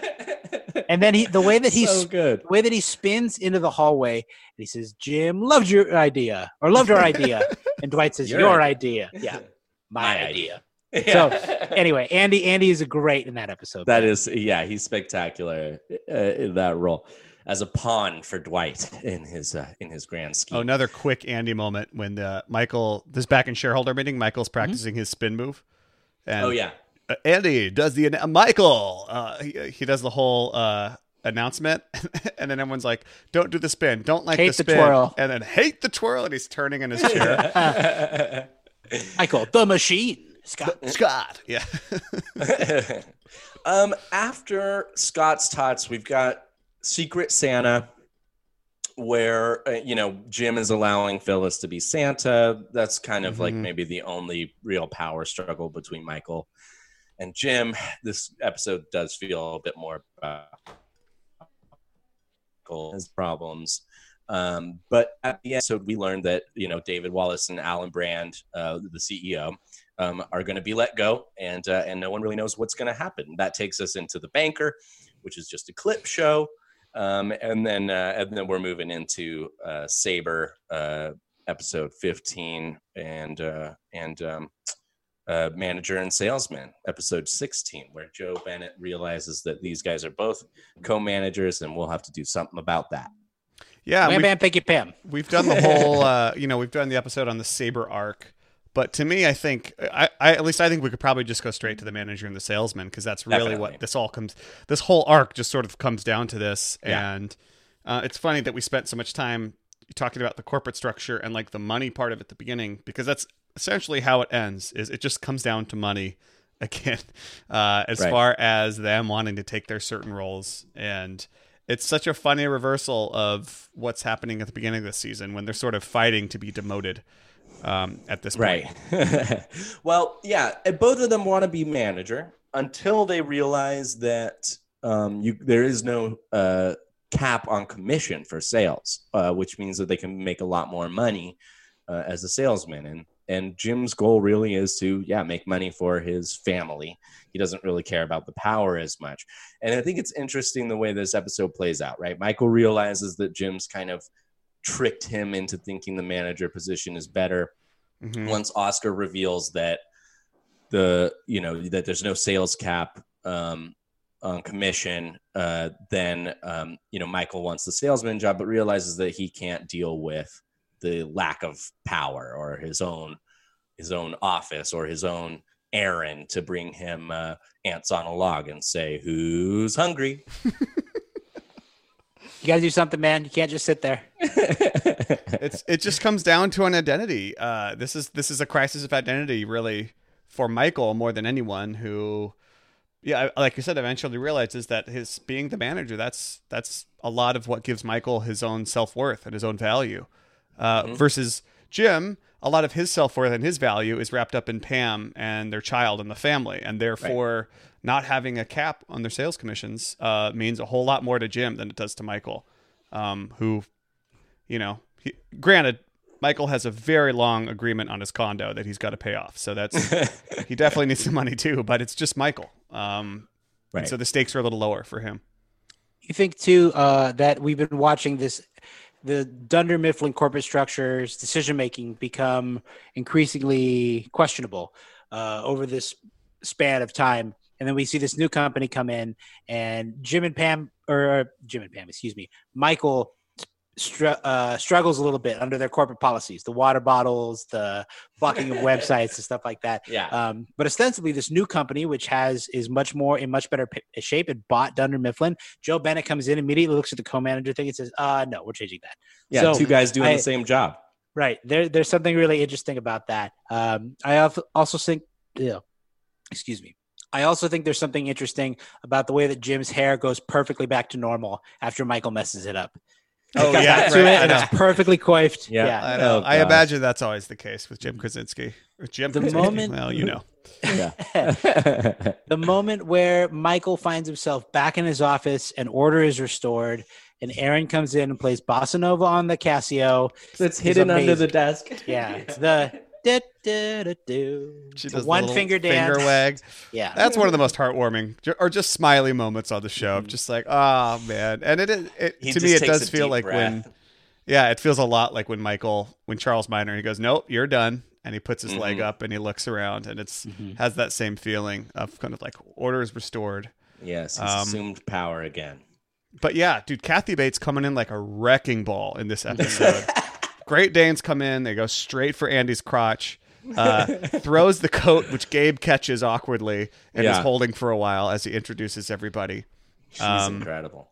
Speaker 2: And then he the way that he
Speaker 3: so good
Speaker 2: the way that he spins into the hallway and he says, Jim loved your idea or loved our idea. And Dwight says, <laughs>
Speaker 3: Your
Speaker 2: Your, idea. <laughs> Yeah. My, idea. So, <laughs> Anyway, Andy Andy is a great in that episode.
Speaker 3: that is yeah he's spectacular uh, in that role as a pawn for dwight in his uh, in his grand scheme
Speaker 1: Oh, another quick Andy moment when uh, Michael, this back in shareholder meeting, Michael's practicing his spin move. And
Speaker 3: oh yeah
Speaker 1: Andy does the uh, Michael. Uh, he, he does the whole uh, announcement, <laughs> and then everyone's like, "Don't do the spin. Don't like
Speaker 2: Hate
Speaker 1: the
Speaker 2: the
Speaker 1: spin."
Speaker 2: twirl.
Speaker 1: And then hate the twirl, and he's turning in his chair. <laughs>
Speaker 2: Michael, the machine. Scott.
Speaker 1: Scott, yeah, <laughs>
Speaker 3: um, after Scott's Tots, we've got Secret Santa, where uh, you know Jim is allowing Phyllis to be Santa. That's kind of like
Speaker 1: Mhm.
Speaker 3: maybe the only real power struggle between Michael and Jim. This episode does feel a bit more about his problems. Um, but at the episode, we learned that you know David Wallace and Alan Brand, uh, the CEO, um, are going to be let go, and uh, and no one really knows what's going to happen. That takes us into the banker, which is just a clip show, um, and then uh, and then we're moving into uh, Sabre uh, episode fifteen and uh, and um, uh, manager and salesman episode sixteen, where Jo Bennett realizes that these guys are both co-managers, and we'll have to do something about that.
Speaker 1: yeah.
Speaker 2: Wham
Speaker 1: we've,
Speaker 2: bam, thank you, Pam.
Speaker 1: we've done the <laughs> whole, uh, you know, we've done the episode on the Sabre arc. But to me, I think, I, I at least I think we could probably just go straight to the manager and the salesman because that's really
Speaker 3: Definitely.
Speaker 1: what this all comes. This whole arc just sort of comes down to this,
Speaker 3: Yeah.
Speaker 1: and uh, it's funny that we spent so much time talking about the corporate structure and like the money part of it at the beginning because that's essentially how it ends. Is it just comes down to money <laughs> again, uh, as
Speaker 3: Right.
Speaker 1: far as them wanting to take their certain roles and. It's such a funny reversal of what's happening at the beginning of the season when they're sort of fighting to be demoted um, at this point.
Speaker 3: Right. <laughs> well, yeah, both of them want to be manager until they realize that um, you there is no uh, cap on commission for sales, uh, which means that they can make a lot more money uh, as a salesman. And and Jim's goal really is to yeah make money for his family. He doesn't really care about the power as much. And I think it's interesting the way this episode plays out. Right, Michael realizes that Jim's kind of tricked him into thinking the manager position is better
Speaker 1: Mhm.
Speaker 3: once Oscar reveals that the you know that there's no sales cap um, on commission, uh, then um, you know Michael wants the salesman job, but realizes that he can't deal with the lack of power or his own his own office or his own Erin to bring him uh, ants on a log and say who's hungry.
Speaker 2: You got to do something, man. You can't just sit there. <laughs>
Speaker 1: it's it just comes down to an identity. Uh, this is this is a crisis of identity, really, for Michael more than anyone. Who, yeah, like you said, eventually realizes that his being the manager that's that's a lot of what gives Michael his own self worth and his own value. Uh, Versus Jim, a lot of his self worth and his value is wrapped up in Pam and their child and the family, and therefore. Not having a cap on their sales commissions uh, means a whole lot more to Jim than it does to Michael, um, who you know, he, granted, Michael has a very long agreement on his condo that he's got to pay off. So that's <laughs> he definitely needs some money too. But it's just Michael, um,
Speaker 3: Right.
Speaker 1: so the stakes are a little lower for him.
Speaker 2: You think too uh, that we've been watching this, the Dunder Mifflin corporate structures decision making become increasingly questionable uh, over this span of time, and then we see this new company come in, and Jim and Pam, or Jim and Pam, excuse me, Michael str- uh, struggles a little bit under their corporate policies, the water bottles, the blocking of <laughs> websites and stuff like that.
Speaker 3: Yeah.
Speaker 2: Um, but ostensibly, this new company, which has is much more in much better p- shape, it bought Dunder Mifflin. Jo Bennett comes in, immediately looks at the co-manager thing and says, "Uh, no, we're changing that."
Speaker 3: Yeah,
Speaker 2: So,
Speaker 3: two guys doing
Speaker 2: I-
Speaker 3: the same job.
Speaker 2: Right. There, there's something really interesting about that. Um, I also think, yeah, excuse me. I also think there's something interesting about the way that Jim's hair goes perfectly back to normal after Michael messes it up.
Speaker 1: Oh
Speaker 2: Got
Speaker 1: yeah,
Speaker 2: back to
Speaker 1: right,
Speaker 2: it, and it's perfectly coiffed.
Speaker 3: Yeah.
Speaker 2: Yeah.
Speaker 1: I know.
Speaker 3: Oh,
Speaker 1: I imagine that's always the case with Jim Krasinski. With Jim
Speaker 2: The
Speaker 1: Krasinski.
Speaker 2: moment-
Speaker 1: well, you know.
Speaker 3: Yeah. <laughs>
Speaker 2: The moment where Michael finds himself back in his office and order is restored, and Erin comes in and plays bossa nova on the Casio.
Speaker 3: That's
Speaker 2: He's hidden under the
Speaker 3: desk.
Speaker 2: Yeah, <laughs> it's the da, da, do.
Speaker 1: She does
Speaker 2: one finger dance.
Speaker 1: finger wag. <laughs>
Speaker 2: Yeah,
Speaker 1: That's one of the most heartwarming or just smiley moments on the show. of Just like, oh man, and it, it
Speaker 3: He
Speaker 1: to me it does feel like when,
Speaker 3: breath.
Speaker 1: yeah, it feels a lot like when Michael, when Charles Miner, he goes, nope, you're done, and he puts his leg
Speaker 3: Mhm.
Speaker 1: up and he looks around, and it's
Speaker 2: Mhm.
Speaker 1: has that same feeling of kind of like order is restored.
Speaker 3: Yes, he's
Speaker 1: Um,
Speaker 3: assumed power again.
Speaker 1: But yeah, dude, Kathy Bates coming in like a wrecking ball in this <laughs> episode. Great Danes come in, they go straight for Andy's crotch. Uh, <laughs> throws the coat, which Gabe catches awkwardly and is holding for a while as he introduces everybody.
Speaker 3: She's
Speaker 1: um,
Speaker 3: incredible.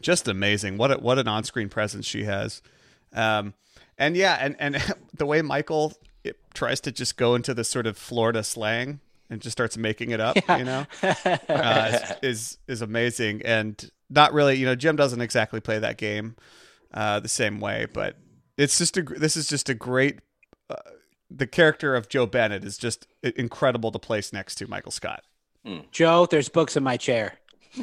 Speaker 1: Just amazing. What a, what an on screen presence she has. Um, and yeah, and and <laughs> the way Michael it tries to just go into this sort of Florida slang and just starts making it up, you know, <laughs> uh, is, is is amazing. And not really, you know, Jim doesn't exactly play that game uh, the same way, but it's just a this is just a great. Uh, the character of Jo Bennett is just incredible to place next to Michael Scott.
Speaker 2: Jo, there's books in my chair. <laughs>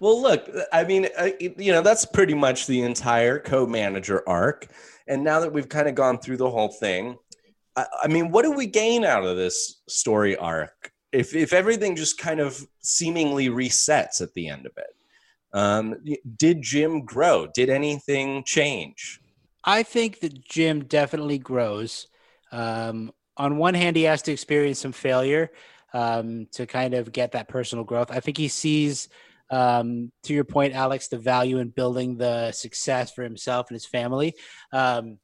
Speaker 3: well, look, I mean, uh, you know, that's pretty much the entire co-manager arc. And now that we've kind of gone through the whole thing, I, I mean, what do we gain out of this story arc? If if everything just kind of seemingly resets at the end of it, um, did Jim grow? Did anything change?
Speaker 2: I think that Jim definitely grows. Um, on one hand, he has to experience some failure um, to kind of get that personal growth. I think he sees, um, to your point, Alex, the value in building the success for himself and his family. Um,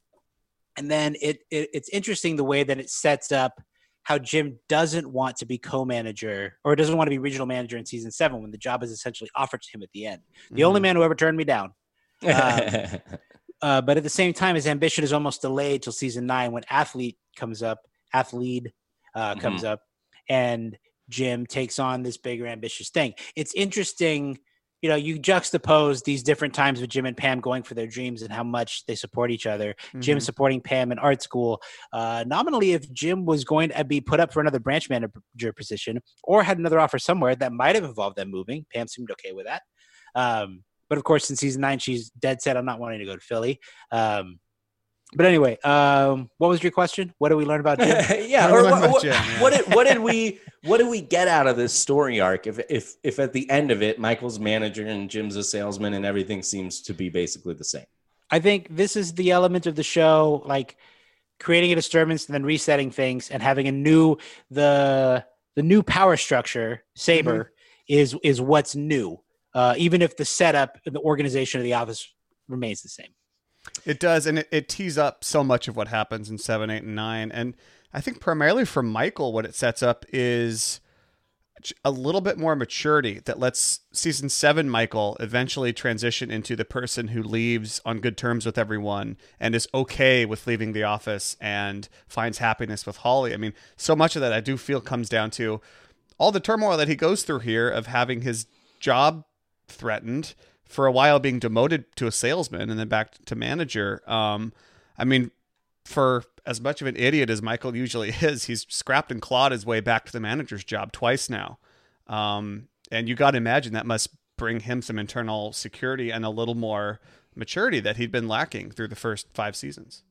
Speaker 2: and then it, it it's interesting the way that it sets up how Jim doesn't want to be co-manager or doesn't want to be regional manager in season seven when the job is essentially offered to him at the end. The only man who ever turned me down. Um, <laughs> uh, but at the same time, his ambition is almost delayed till season nine when Athlead comes up, Athlead uh, comes up, and Jim takes on this bigger, ambitious thing. It's interesting, you know, you juxtapose these different times with Jim and Pam going for their dreams and how much they support each other. Jim
Speaker 1: Mhm.
Speaker 2: supporting Pam in art school. Uh, nominally, if Jim was going to be put up for another branch manager position or had another offer somewhere, that might have involved them moving. Pam seemed okay with that. Um, but of course, in season nine, she's dead set on not wanting to go to Philly. Um, but anyway, um, what was your question? What did we learn about Jim? <laughs>
Speaker 3: yeah, or
Speaker 1: about
Speaker 3: what, what,
Speaker 1: Jim, yeah.
Speaker 3: what did what did we what did we get out of this story arc? If if if at the end of it, Michael's manager and Jim's a salesman, and everything seems to be basically the same.
Speaker 2: I think this is the element of the show, like creating a disturbance and then resetting things and having a new the the new power structure. Sabre is is what's new, uh, even if the setup and the organization of the office remains the same.
Speaker 1: It does, and it, it tees up so much of what happens in seven, eight, and nine. And I think primarily for Michael, what it sets up is a little bit more maturity that lets season seven Michael eventually transition into the person who leaves on good terms with everyone and is okay with leaving the office and finds happiness with Holly. I mean, so much of that I do feel comes down to all the turmoil that he goes through here of having his job threatened for a while being demoted to a salesman and then back to manager. Um, I mean, for as much of an idiot as Michael usually <laughs> is, he's scrapped and clawed his way back to the manager's job twice now. Um, and you got to imagine that must bring him some internal security and a little more maturity that he'd been lacking through the first five seasons.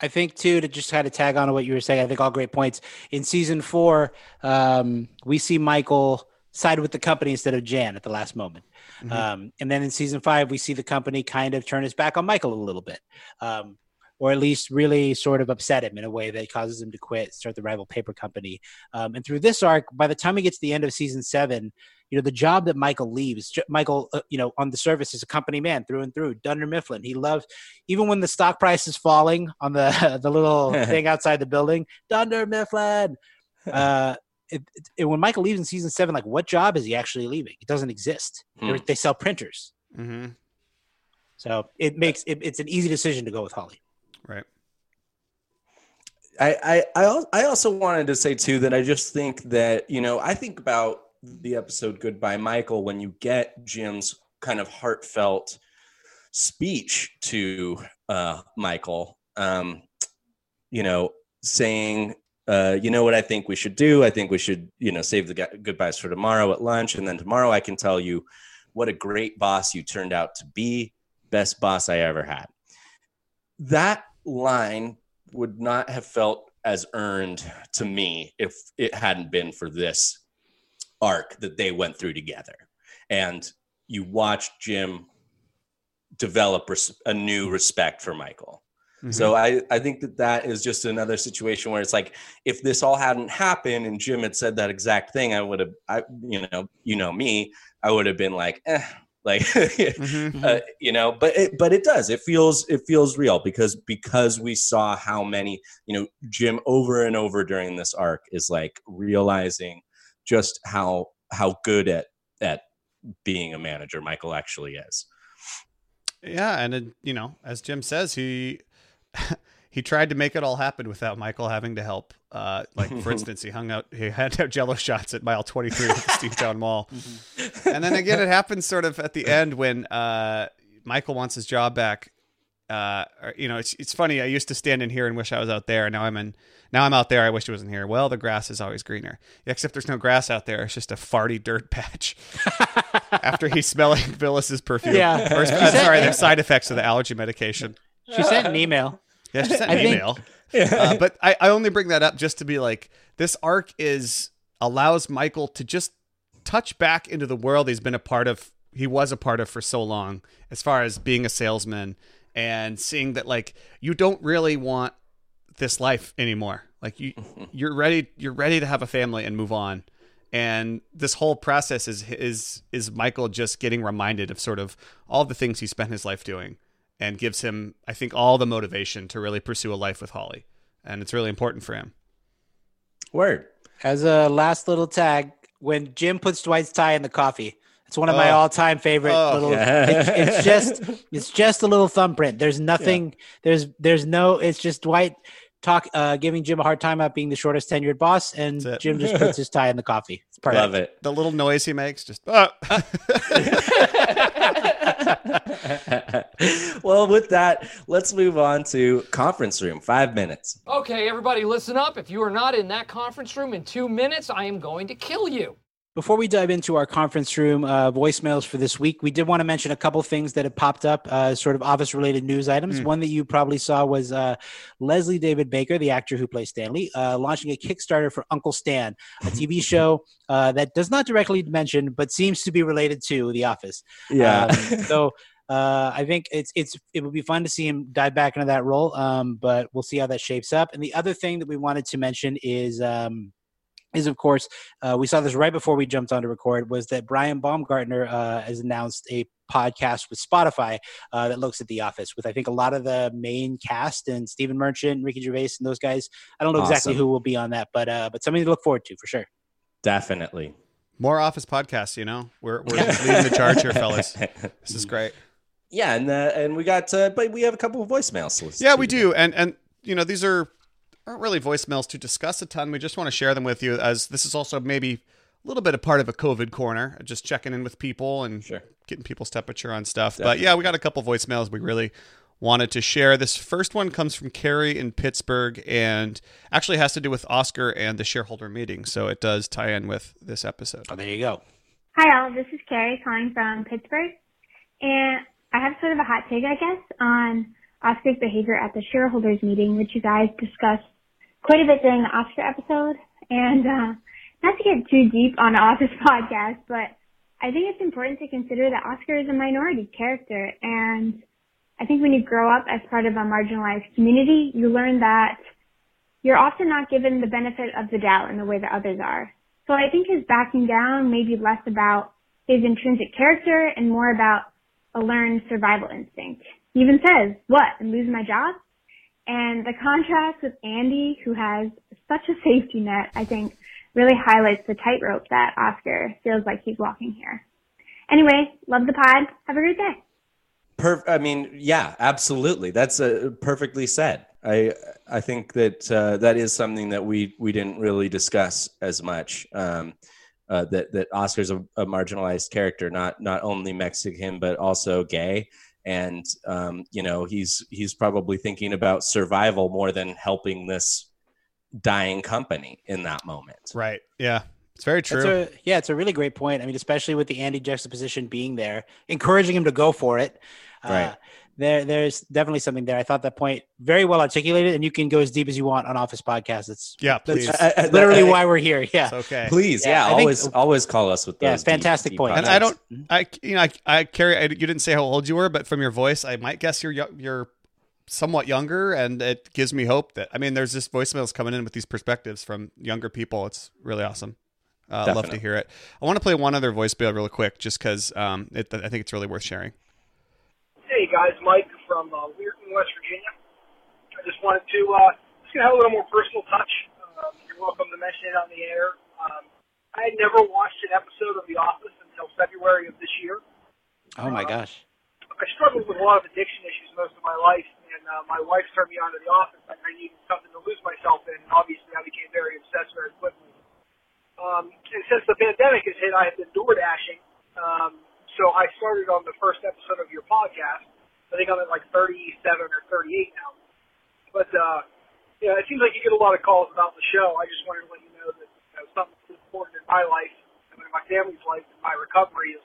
Speaker 2: I think too to just kind of tag on to what you were saying. I think all great points. In season four, um, we see Michael side with the company instead of Jan at the last moment, um, and then in season five, we see the company kind of turn his back on Michael a little bit. Um, or at least really sort of upset him in a way that causes him to quit, start the rival paper company. Um, and through this arc, by the time we get to the end of season seven, you know, the job that Michael leaves, Michael, uh, you know, on the surface is a company man through and through. Dunder Mifflin, he loves, even when the stock price is falling on the <laughs> the little <laughs> thing outside the building, Dunder Mifflin. Uh, it, it, when Michael leaves in season seven, like what job is he actually leaving? It doesn't exist. Hmm. They sell printers.
Speaker 1: Mm-hmm.
Speaker 2: So it makes it, it's an easy decision to go with Holly.
Speaker 1: Right.
Speaker 3: I, I I also wanted to say too that I just think that you know I think about the episode Goodbye Michael when you get Jim's kind of heartfelt speech to uh, Michael, um, you know, saying, uh, you know what I think we should do? I think we should, you know, save the goodbyes for tomorrow at lunch. And then tomorrow I can tell you what a great boss you turned out to be. Best boss I ever had. That line would not have felt as earned to me if it hadn't been for this arc that they went through together. And you watch Jim develop a new respect for Michael. Mm-hmm. So I, I think that that is just another situation where it's like if this all hadn't happened and Jim had said that exact thing, I would have, I you know, you know me, I would have been like, eh, like, <laughs> mm-hmm. uh, you know. But it, but it does. It feels it feels real because because we saw how many you know Jim over and over during this arc is like realizing just how how good at at being a manager Michael actually is.
Speaker 1: Yeah, and it, you know, as Jim says, he <laughs> he tried to make it all happen without Michael having to help. Uh, like for <laughs> instance, he hung out, he had out <laughs> Jello shots at mile twenty three at the Steamtown Mall, mm-hmm. and then again, it happens sort of at the end when uh, Michael wants his job back. Uh, you know, it's it's funny. I used to stand in here and wish I was out there, and now I'm in now I'm out there. I wish it wasn't here. Well, the grass is always greener. Except there's no grass out there. It's just a farty dirt patch. After he's smelling Phyllis's perfume.
Speaker 2: Yeah.
Speaker 1: Or, I'm sorry, the side effects of the allergy medication.
Speaker 2: She sent an email.
Speaker 1: Yeah, she sent an email. <laughs> Uh, but I, I only bring that up just to be like, this arc is allows Michael to just touch back into the world he's been a part of. He was a part of for so long, as far as being a salesman and seeing that like you don't really want this life anymore. Like you, <laughs> you're ready. You're ready to have a family and move on. And this whole process is is is Michael just getting reminded of sort of all the things he spent his life doing, and gives him, I think, all the motivation to really pursue a life with Holly. And it's really important for him.
Speaker 3: Word.
Speaker 2: As a last little tag, when Jim puts Dwight's tie in the coffee, it's one of my oh. all-time favorite oh, little. Yeah. It's, it's, <laughs> just, it's just a little thumbprint. There's nothing. Yeah. There's, there's no. It's just Dwight talk uh, giving Jim a hard time about being the shortest tenured boss, and Jim just puts his tie in the coffee. It's
Speaker 3: perfect. Love it.
Speaker 1: The little noise he makes, just. Oh. <laughs>
Speaker 3: well, with that, let's move on to conference room. Five minutes.
Speaker 5: Okay, everybody, listen up. If you are not in that conference room in two minutes, I am going to kill you.
Speaker 2: Before we dive into our conference room uh, voicemails for this week, we did want to mention a couple things that have popped up, uh, sort of office related news items. Mm. One that you probably saw was uh, Leslie David Baker, the actor who plays Stanley, uh, launching a Kickstarter for Uncle Stan, a TV <laughs> show uh, that does not directly mention, but seems to be related to The Office.
Speaker 3: Yeah. Um,
Speaker 2: so. Uh, I think it's it's it would be fun to see him dive back into that role, um, but we'll see how that shapes up. And the other thing that we wanted to mention is um, is of course uh, we saw this right before we jumped on to record was that brian baumgartner uh, has announced a podcast with spotify uh, that looks at the office with i think a lot of the main cast and stephen merchant ricky gervais and those guys. I don't know awesome. exactly who will be on that but uh, but something to look forward to for sure.
Speaker 3: Definitely.
Speaker 1: More office podcasts you know? We're, we're leading the charge here fellas. <laughs> This is great.
Speaker 3: Yeah and uh, and we got uh, but we have a couple of voicemails
Speaker 1: yeah we do and and you know these are aren't really voicemails to discuss a ton. We just want to share them with you as this is also maybe a little bit of part of a COVID corner, just checking in with people and
Speaker 3: sure.
Speaker 1: getting people's temperature on stuff. Definitely. But yeah, we got a couple voicemails we really wanted to share. This first one comes from Carrie in Pittsburgh and actually has to do with Oscar and the shareholder meeting. So it does tie in with this episode.
Speaker 2: Oh, there you go.
Speaker 7: Hi, all. This is Carrie calling from Pittsburgh. And I have sort of a hot take, I guess, on Oscar's behavior at the shareholders meeting, which you guys discussed quite a bit during the Oscar episode. And uh, not to get too deep on Office <laughs> podcast, but I think it's important to consider that Oscar is a minority character. And I think when you grow up as part of a marginalized community, you learn that you're often not given the benefit of the doubt in the way that others are. So I think his backing down may be less about his intrinsic character and more about a learned survival instinct. He even says, what, and lose my job? And the contrast with Andy, who has such a safety net, I think really highlights the tightrope that Oscar feels like he's walking here. Anyway, love the pod. Have a great day.
Speaker 3: Per- I mean, yeah, absolutely. That's uh, perfectly said. I I think that uh, that is something that we we didn't really discuss as much. Um, uh, that that Oscar's a, a, marginalized character, not not only Mexican but also gay, and um, you know he's he's probably thinking about survival more than helping this dying company in that moment.
Speaker 1: Right. Yeah. It's very true.
Speaker 2: A, yeah, it's a really great point. I mean, especially with the Andy juxtaposition being there, encouraging him to go for it.
Speaker 3: Uh, right.
Speaker 2: Uh, there, there's definitely something there. I thought that point very well articulated, and you can go as deep as you want on Office Podcast. It's
Speaker 1: yeah, please.
Speaker 2: That's I, I, literally why we're here. Yeah,
Speaker 1: it's okay.
Speaker 3: Please, yeah, yeah always, think, always call us with those.
Speaker 2: Yeah, fantastic
Speaker 3: deep,
Speaker 2: point.
Speaker 1: Deep and I don't, I, you know, I, I Carrie. you didn't say how old you were, but from your voice, I might guess you're you're somewhat younger, and it gives me hope that I mean, there's just voicemails coming in with these perspectives from younger people. It's really awesome. Uh, love to hear it. I want to play one other voicemail real quick, just because um, I think it's really worth sharing.
Speaker 8: Hey guys, Mike from uh, Weirton, West Virginia. I just wanted to uh, just gonna have a little more personal touch. Um, you're welcome to mention it on the air. Um, I had never watched an episode of The Office until February of this year.
Speaker 2: Oh my uh, gosh!
Speaker 8: I struggled with a lot of addiction issues most of my life, and uh, my wife turned me on to The Office. I, I needed something to lose myself in, and obviously I became very obsessed very quickly. Um, and since the pandemic has hit, I have been door dashing. Um, so I started on the first episode of your podcast. I think I'm at like 37 or 38 now. But uh, yeah, it seems like you get a lot of calls about the show. I just wanted to let you know that you know, something important in my life and in my family's life and my recovery is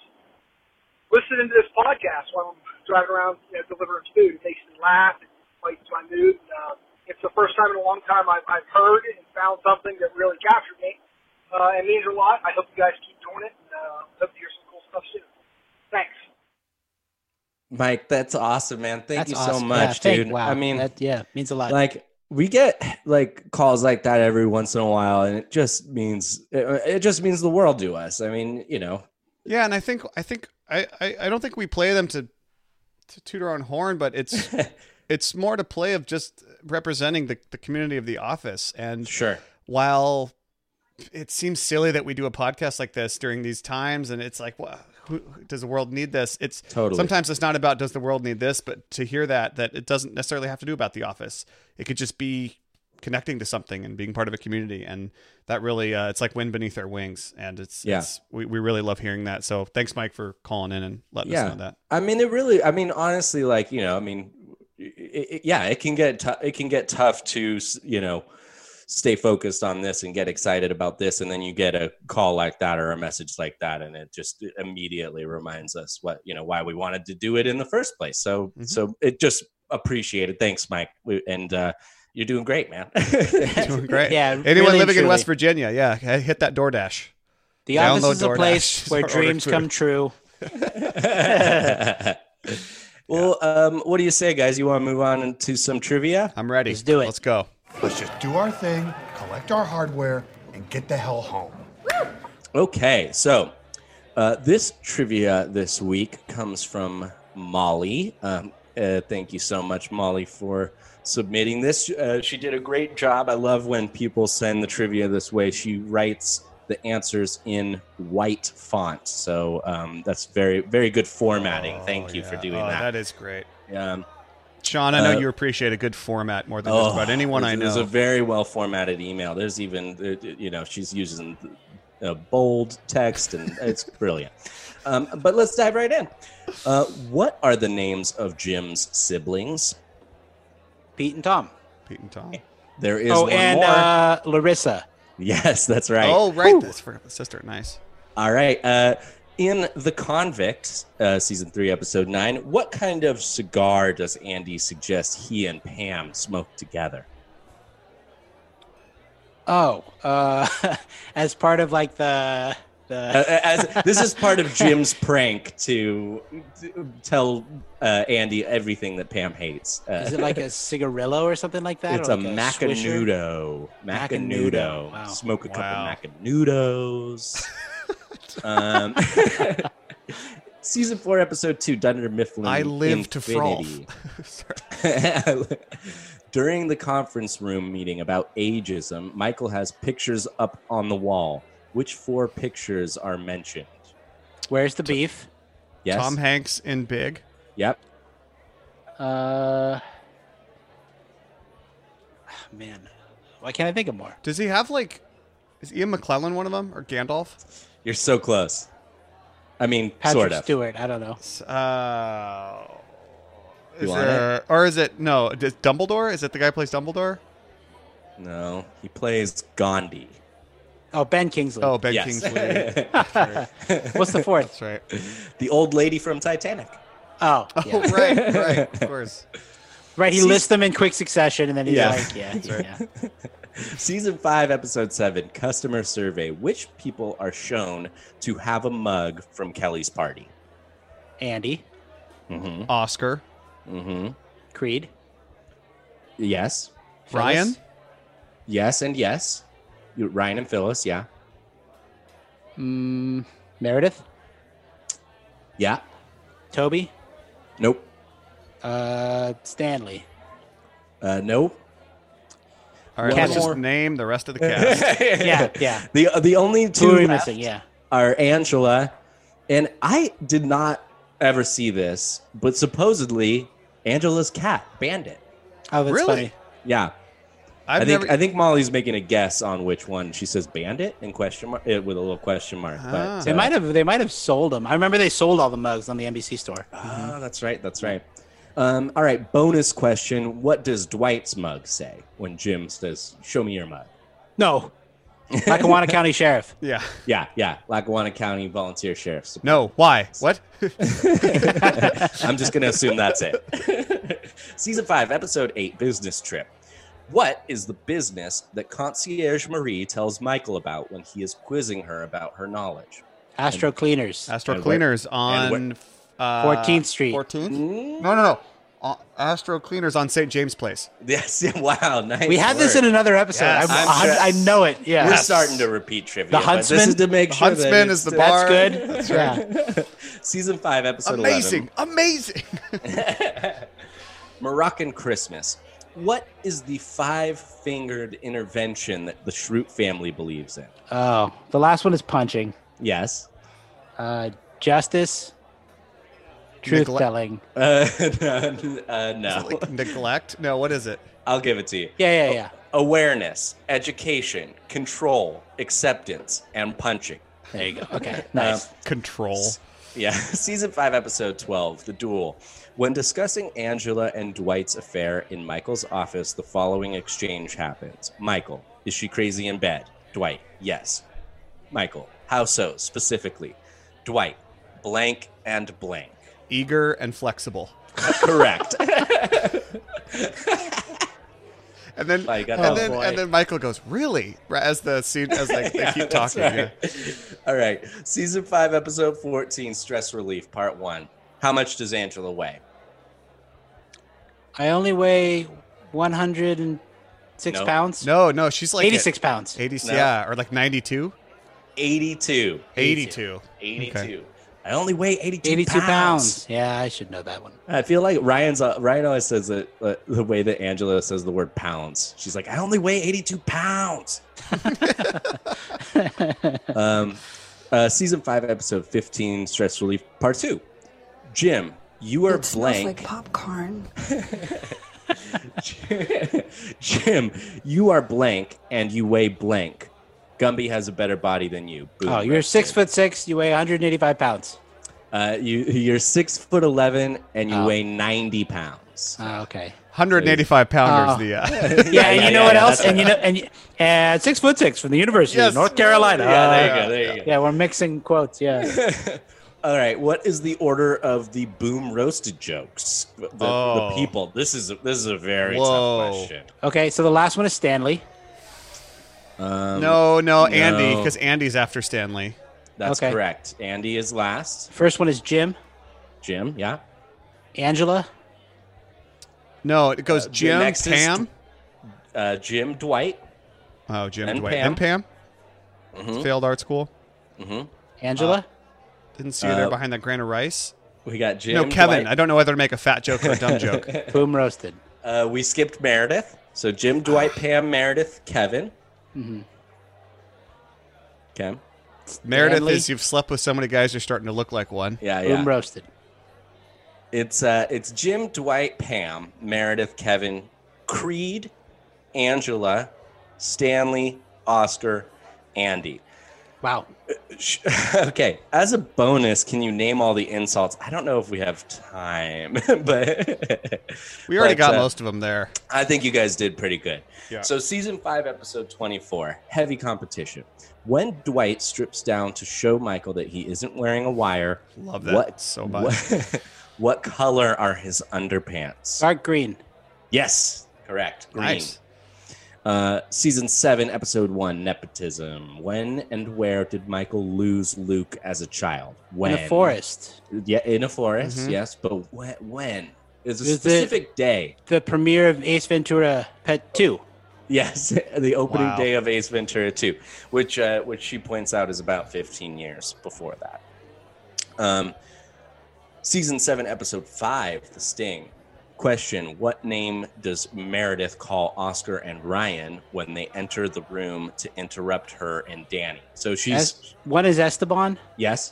Speaker 8: listening to this podcast while I'm driving around you know, delivering food. It makes me laugh. It lightens my mood. And, uh, it's the first time in a long time I've, I've heard and found something that really captured me. Uh, it means a lot. I hope you guys keep doing it. And, uh, hope to hear some cool stuff soon. Thanks.
Speaker 3: Mike, that's awesome, man. Thank
Speaker 2: that's
Speaker 3: you
Speaker 2: awesome.
Speaker 3: so much,
Speaker 2: yeah,
Speaker 3: dude.
Speaker 2: Wow.
Speaker 3: I mean,
Speaker 2: that, yeah, means a lot.
Speaker 3: Like we get like calls like that every once in a while, and it just means it, it just means the world to us. I mean, you know.
Speaker 1: Yeah, and I think I think I I, I don't think we play them to to toot our own horn, but it's <laughs> it's more to play of just representing the the community of the office. And
Speaker 3: sure,
Speaker 1: while it seems silly that we do a podcast like this during these times, and it's like, well, who, does the world need this? It's
Speaker 3: totally.
Speaker 1: Sometimes it's not about does the world need this, but to hear that that it doesn't necessarily have to do about the office. It could just be connecting to something and being part of a community, and that really uh, it's like wind beneath our wings, and it's
Speaker 3: yeah.
Speaker 1: It's, we we really love hearing that. So thanks, Mike, for calling in and letting
Speaker 3: yeah.
Speaker 1: us know that.
Speaker 3: I mean, it really. I mean, honestly, like you know, I mean, it, it, yeah, it can get t- it can get tough to you know stay focused on this and get excited about this and then you get a call like that or a message like that and it just immediately reminds us what you know why we wanted to do it in the first place. So mm-hmm. so it just appreciated. Thanks mike. And uh you're doing great man. <laughs>
Speaker 1: Doing great.
Speaker 2: Yeah
Speaker 1: anyone
Speaker 2: really
Speaker 1: living in west virginia yeah hit that doordash.
Speaker 2: The office is a place <laughs> where dreams come true. <laughs>
Speaker 3: Well um what do you say guys? You want to move on to some trivia?
Speaker 1: I'm ready.
Speaker 2: Let's do it.
Speaker 1: Let's go
Speaker 9: Let's just do our thing, collect our hardware, and get the hell home.
Speaker 3: Okay, so uh, this trivia this week comes from Molly. Um, uh, thank you so much, Molly, for submitting this. Uh, she did a great job. I love when people send the trivia this way. She writes the answers in white font, so um, that's very, very good formatting.
Speaker 1: Oh,
Speaker 3: thank you
Speaker 1: yeah.
Speaker 3: for doing
Speaker 1: oh,
Speaker 3: that.
Speaker 1: That is great.
Speaker 3: Um,
Speaker 1: Sean, I know
Speaker 3: Uh,
Speaker 1: you appreciate a good format more than
Speaker 3: oh,
Speaker 1: just about anyone I
Speaker 3: know. was
Speaker 1: know.
Speaker 3: a very well formatted email. There's even, uh, you know, she's using uh, bold text, and it's <laughs> brilliant. Um, but let's dive right in. Uh, what are the names of Jim's siblings?
Speaker 2: Pete and Tom.
Speaker 1: Pete and Tom.
Speaker 3: There is
Speaker 2: oh,
Speaker 3: one
Speaker 2: and
Speaker 3: more.
Speaker 2: uh, Larissa. <laughs>
Speaker 3: yes, that's right.
Speaker 1: Oh, right. That's for the sister. Nice.
Speaker 3: All right. Uh, in The Convict, uh, season three, episode nine, what kind of cigar does Andy suggest he and Pam smoke together?
Speaker 2: Oh, uh, <laughs> as part of like the the.
Speaker 3: Uh, as, this is part of Jim's <laughs> prank to, to tell uh, Andy everything that Pam hates. Uh,
Speaker 2: Is it like a cigarillo or something like that?
Speaker 3: It's a
Speaker 2: like Swisher?
Speaker 3: macanudo. Macanudo.
Speaker 2: Macanudo, wow.
Speaker 3: Smoke a couple
Speaker 1: Wow.
Speaker 3: macanudos. Um, <laughs> season four, episode two, Dunder Mifflin.
Speaker 1: I live to
Speaker 3: Infinity. <laughs> During the conference room meeting about ageism, Michael has pictures up on the wall. Which four pictures are mentioned?
Speaker 2: Where's the beef?
Speaker 3: Yes.
Speaker 1: Tom Hanks in Big.
Speaker 3: Yep.
Speaker 2: Uh, man, why can't I think of more?
Speaker 1: Does he have like? Is Ian McClellan one of them or Gandalf?
Speaker 3: You're so close. I mean,
Speaker 2: Patrick
Speaker 3: sort of.
Speaker 2: Stewart. I don't know.
Speaker 1: Uh,
Speaker 3: You
Speaker 1: is
Speaker 3: want
Speaker 1: there, or is it no? Is Dumbledore? Is it the guy who plays Dumbledore?
Speaker 3: No, he plays Gandhi.
Speaker 2: Oh, Ben Kingsley.
Speaker 1: Oh, Ben
Speaker 3: Yes.
Speaker 1: Kingsley. That's <laughs> right.
Speaker 2: What's the fourth?
Speaker 1: That's right.
Speaker 3: The old lady from Titanic.
Speaker 2: Oh,
Speaker 1: Oh, right, right. Of course.
Speaker 2: right. He
Speaker 3: See-
Speaker 2: lists them in quick succession, and then he's
Speaker 3: Yeah.
Speaker 2: like, "Yeah, yeah."
Speaker 3: Season 5, Episode 7 Customer Survey. Which people are shown to have a mug from Kelly's party?
Speaker 2: Andy,
Speaker 3: Mm
Speaker 1: Oscar.
Speaker 3: hmm. Mm hmm.
Speaker 2: Creed,
Speaker 3: Yes.
Speaker 1: Ryan.
Speaker 2: Phyllis,
Speaker 3: Yes, and yes. You, Ryan and Phyllis, yeah.
Speaker 2: mm, Meredith,
Speaker 3: Yeah.
Speaker 2: Toby,
Speaker 3: Nope.
Speaker 2: uh, Stanley.
Speaker 3: Uh, nope.
Speaker 1: All right,
Speaker 3: One
Speaker 1: let's just name the rest of the cast. <laughs>
Speaker 2: Yeah, yeah.
Speaker 3: The, the only
Speaker 2: Who
Speaker 3: two
Speaker 2: are we
Speaker 3: left
Speaker 2: missing? Yeah.
Speaker 3: are Angela, and I did not ever see this, but supposedly Angela's cat, Bandit.
Speaker 2: Oh, that's
Speaker 1: Really?
Speaker 2: funny.
Speaker 3: Yeah.
Speaker 1: I've
Speaker 3: I think
Speaker 1: never.
Speaker 3: I think Molly's making a guess on which one. She says Bandit in question mark uh, with a little question mark.
Speaker 1: Ah.
Speaker 3: But
Speaker 2: They
Speaker 3: uh,
Speaker 2: might have. They might have sold them. I remember they sold all the mugs on the NBC store.
Speaker 3: Ah, that's right. That's right. Um, all right. Bonus question: What does Dwight's mug say when Jim says, "Show me your mug"?
Speaker 2: No, <laughs> Lackawanna County Sheriff.
Speaker 1: yeah.
Speaker 3: Yeah, yeah. Lackawanna County Volunteer Sheriff's.
Speaker 1: No. Why? What? <laughs>
Speaker 3: I'm just gonna assume that's it. <laughs> Season five, episode eight, business trip. What is the business that concierge Marie tells Michael about when he is quizzing her about her knowledge?
Speaker 2: Astro Cleaners.
Speaker 1: Astro Cleaners
Speaker 3: and
Speaker 1: on uh,
Speaker 2: 14th Street.
Speaker 1: 14th? No, no, no. Uh, Astro Cleaners on St. James Place.
Speaker 3: Yes, <laughs> wow, nice.
Speaker 2: we had this in another episode.
Speaker 1: Yes.
Speaker 2: I,
Speaker 3: I'm
Speaker 2: I, I know it. Yeah.
Speaker 3: We're starting to repeat trivia.
Speaker 2: The Huntsman?
Speaker 3: This is to make
Speaker 1: The
Speaker 3: sure that
Speaker 1: Huntsman
Speaker 3: it's
Speaker 1: is the
Speaker 3: still-
Speaker 1: bar.
Speaker 2: That's good. That's right. Yeah. <laughs>
Speaker 3: Season five, episode
Speaker 1: Amazing. Amazing.
Speaker 3: 11. <laughs> Moroccan Christmas. What is the five-fingered intervention that the Schrute family believes in?
Speaker 2: Oh, the last one is punching.
Speaker 3: Yes.
Speaker 2: Uh, justice. Truth
Speaker 1: Negle-
Speaker 2: telling. <laughs>
Speaker 3: Uh, uh, no.
Speaker 1: Like neglect? No, what is it?
Speaker 3: I'll give it to you.
Speaker 2: Yeah, yeah, yeah.
Speaker 3: Awareness, education, control, acceptance, and punching.
Speaker 2: There you go. Okay. <laughs> Nice.
Speaker 1: Control.
Speaker 3: Yeah, <laughs> season five, episode 12, The Duel. When discussing Angela and Dwight's affair in Michael's office, the following exchange happens Michael, is she crazy in bed? Dwight, yes. Michael, how so, specifically? Dwight, blank and blank.
Speaker 1: Eager and flexible.
Speaker 3: Correct. <laughs>
Speaker 1: And then,
Speaker 3: Oh,
Speaker 1: and
Speaker 3: that.
Speaker 1: then, and then Michael goes, "Really?" As the scene, as like they keep <laughs> talking.
Speaker 3: right.
Speaker 1: Yeah.
Speaker 3: All right. Season five, episode 14, Stress Relief, part one. How much does Angela weigh?
Speaker 2: I only weigh 106
Speaker 3: No.
Speaker 2: pounds.
Speaker 1: No, no, she's like
Speaker 2: 86 pounds.
Speaker 1: 80,
Speaker 3: No.
Speaker 1: yeah, or like 92,
Speaker 3: 82.
Speaker 1: 82.
Speaker 3: 82.
Speaker 1: Okay.
Speaker 3: I only weigh 82,
Speaker 2: 82
Speaker 3: pounds.
Speaker 2: pounds. Yeah, I should know that one.
Speaker 3: I feel like Ryan's uh, Ryan always says that uh, the way that Angela says the word pounds. She's like, I only weigh 82 pounds. <laughs> um, uh, season five, episode 15, stress relief, part two. Jim, you are
Speaker 10: It
Speaker 3: blank.
Speaker 10: like popcorn. <laughs>
Speaker 3: Jim, you are blank and you weigh blank. Gumby has a better body than you. Boom,
Speaker 2: Oh, you're
Speaker 3: roasted.
Speaker 2: six foot six. You weigh 185 pounds.
Speaker 3: Uh, you you're six foot eleven and you
Speaker 2: Oh.
Speaker 3: weigh ninety pounds.
Speaker 2: Oh, okay.
Speaker 1: 185 pounders.
Speaker 2: Oh.
Speaker 1: The uh, <laughs> <laughs>
Speaker 2: Yeah, and
Speaker 3: yeah,
Speaker 2: you know
Speaker 3: yeah,
Speaker 2: what else? And you know, and, and six foot six from the University
Speaker 1: Yes.
Speaker 2: of North Carolina.
Speaker 3: Yeah, there you go. There you go.
Speaker 2: Yeah, we're mixing quotes. Yeah. <laughs>
Speaker 3: All right, what is the order of the boom roasted jokes? The, the
Speaker 1: Oh.
Speaker 3: people. This is a, this is a very
Speaker 1: Whoa.
Speaker 3: tough question.
Speaker 2: Okay, so the last one is Stanley.
Speaker 3: Um,
Speaker 1: no, no, Andy,
Speaker 3: no.
Speaker 1: because Andy's after Stanley.
Speaker 3: That's
Speaker 2: Okay.
Speaker 3: correct. Andy is last.
Speaker 2: First one is Jim,
Speaker 3: Jim, yeah.
Speaker 2: Angela,
Speaker 1: No, it goes
Speaker 3: Uh, the
Speaker 1: Jim,
Speaker 3: next is
Speaker 1: Pam.
Speaker 3: Uh, Jim, Dwight.
Speaker 1: Oh, Jim,
Speaker 3: and
Speaker 1: Dwight,
Speaker 3: Pam.
Speaker 1: and Pam.
Speaker 3: Mhm.
Speaker 1: Failed art school.
Speaker 3: Mhm.
Speaker 2: Angela.
Speaker 1: Didn't see you there
Speaker 3: Uh,
Speaker 1: behind that grain of rice.
Speaker 3: We got Jim.
Speaker 1: no, Kevin.
Speaker 3: Dwight.
Speaker 1: I don't know whether to make a fat joke or a dumb joke. <laughs>
Speaker 2: Boom roasted.
Speaker 3: Uh, we skipped Meredith. So Jim, Dwight, Pam, Meredith, Kevin.
Speaker 2: Mm-hmm.
Speaker 3: Okay.
Speaker 1: Meredith
Speaker 2: Stanley.
Speaker 1: is you've slept with so many guys you're starting to look like one.
Speaker 3: Yeah, yeah.
Speaker 2: Boom roasted.
Speaker 3: It's uh, it's Jim, Dwight, Pam, Meredith, Kevin, Creed, Angela, Stanley, Oscar, Andy.
Speaker 2: Wow. <laughs>
Speaker 3: Okay, as a bonus, can you name all the insults? I don't know if we have time, <laughs> but <laughs>
Speaker 1: We already
Speaker 3: but,
Speaker 1: got
Speaker 3: uh,
Speaker 1: most of them there.
Speaker 3: I think you guys did pretty good.
Speaker 1: Yeah.
Speaker 3: So, season five, episode 24, heavy competition. When Dwight strips down to show Michael that he isn't wearing a wire,
Speaker 1: Love that
Speaker 3: what,
Speaker 1: so much.
Speaker 3: What, what color are his underpants?
Speaker 2: Dark green.
Speaker 3: Yes, correct. Green.
Speaker 1: Nice.
Speaker 3: Uh, season seven, episode one, nepotism. When and where did Michael lose Luke as a child? When?
Speaker 2: In a forest.
Speaker 3: Yeah, in a forest.
Speaker 1: Mhm.
Speaker 3: Yes, but when? When? It's a
Speaker 2: it-
Speaker 3: specific day.
Speaker 2: The premiere of Ace Ventura Pet 2.
Speaker 3: Yes, <laughs> the opening
Speaker 1: Wow.
Speaker 3: day of Ace Ventura 2, which uh, which she points out is about 15 years before that. Um, season seven, episode five, The Sting. Question: What name does Meredith call Oscar and Ryan when they enter the room to interrupt her and Danny? So she's
Speaker 2: Es- one is Esteban
Speaker 3: yes,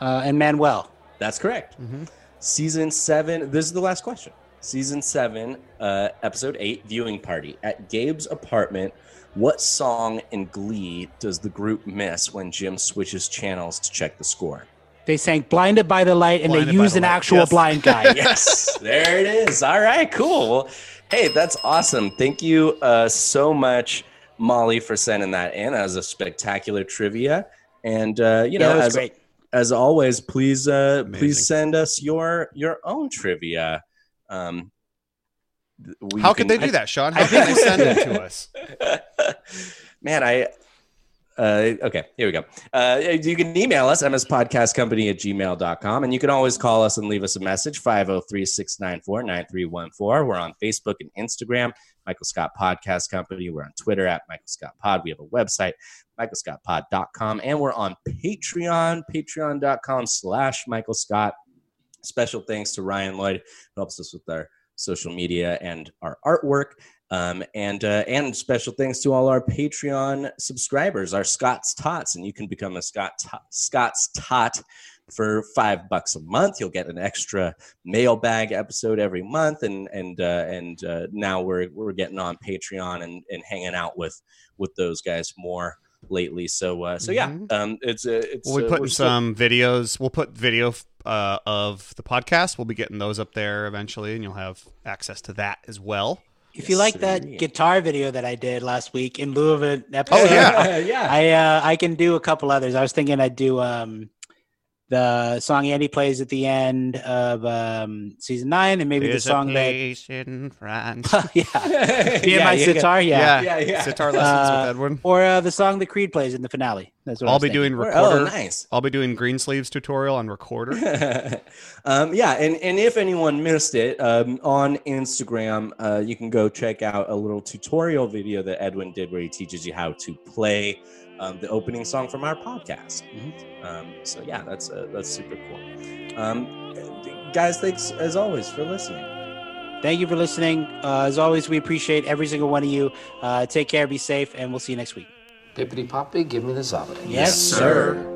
Speaker 2: uh, and Manuel.
Speaker 3: that's correct.
Speaker 1: Mm-hmm.
Speaker 3: Season seven. This is the last question. Season seven, uh, episode eight, viewing party at Gabe's apartment. What song in Glee does the group miss when Jim switches channels to check the score?
Speaker 2: They sang Blinded by the Light and
Speaker 1: Blinded
Speaker 2: they used
Speaker 1: the
Speaker 2: an
Speaker 1: Light,
Speaker 2: actual
Speaker 1: yes.
Speaker 2: blind guy. <laughs>
Speaker 3: yes, there it is. All right, cool. Hey, that's awesome. Thank you uh, so much, Molly, for sending that in as a spectacular trivia. And uh, you
Speaker 2: Yeah,
Speaker 3: know, as,
Speaker 2: great.
Speaker 3: as always, please uh,
Speaker 1: Amazing.
Speaker 3: please send us your your own trivia. Um, th- we
Speaker 1: How could they
Speaker 3: can-
Speaker 1: do that, Sean? How can they send it to <laughs> us? <laughs>
Speaker 3: Man, I. Uh, okay, here we go. Uh, you can email us, mspodcastcompany at gmail.com, and you can always call us and leave us a message, 503 694 9314. We're on Facebook and Instagram, Michael Scott Podcast Company. We're on Twitter at Michael Scott Pod. We have a website, michaelscottpod.com, and we're on Patreon, patreon.com slash Michael Scott. Special thanks to Ryan Lloyd, who helps us with our social media and our artwork. Um, and uh, and special thanks to all our Patreon subscribers, our Scott's Tots, and you can become a Scott Scott's Tot for five bucks a month. You'll get an extra mailbag episode every month, and and uh, and uh, now we're we're getting on Patreon and, and hanging out with with those guys more lately. So uh, so yeah,
Speaker 1: Mhm.
Speaker 3: um, it's uh, it's
Speaker 1: We'll be
Speaker 3: uh,
Speaker 1: putting
Speaker 3: still-
Speaker 1: some videos. We'll put video uh, of the podcast. We'll be getting those up there eventually, and you'll have access to that as well.
Speaker 2: If you like
Speaker 3: Yes,
Speaker 2: that guitar video that I did last week in lieu of an episode,
Speaker 1: Oh, yeah. <laughs>
Speaker 3: yeah.
Speaker 2: I uh, I can do a couple others. I was thinking I'd do um the song Andy plays at the end of um season nine, and maybe the
Speaker 1: There's a
Speaker 2: song that
Speaker 1: place in France. <laughs>
Speaker 2: yeah, <laughs> me and my sitar, yeah,
Speaker 3: Yeah, yeah.
Speaker 1: Sitar lessons
Speaker 2: Uh,
Speaker 1: with Edwin.
Speaker 2: or uh, the song that Creed plays in the finale. That's what I
Speaker 1: I'll
Speaker 2: was
Speaker 1: be
Speaker 2: thinking.
Speaker 1: doing
Speaker 3: Oh,
Speaker 1: recorder.
Speaker 3: nice.
Speaker 1: I'll be doing green sleeves tutorial on recorder. <laughs>
Speaker 3: um, yeah, and, and if anyone missed it, um, on Instagram, uh, you can go check out a little tutorial video that Edwin did where he teaches you how to play um, the opening song from our podcast. Um, so yeah, that's uh, that's super cool. Um, guys, thanks as always for listening.
Speaker 2: Thank you for listening. Uh, as always, we appreciate every single one of you. Uh, take care, be safe, and we'll see you next week.
Speaker 5: Pippity poppy, give me the zobbity.
Speaker 2: Yes, sir.
Speaker 10: Di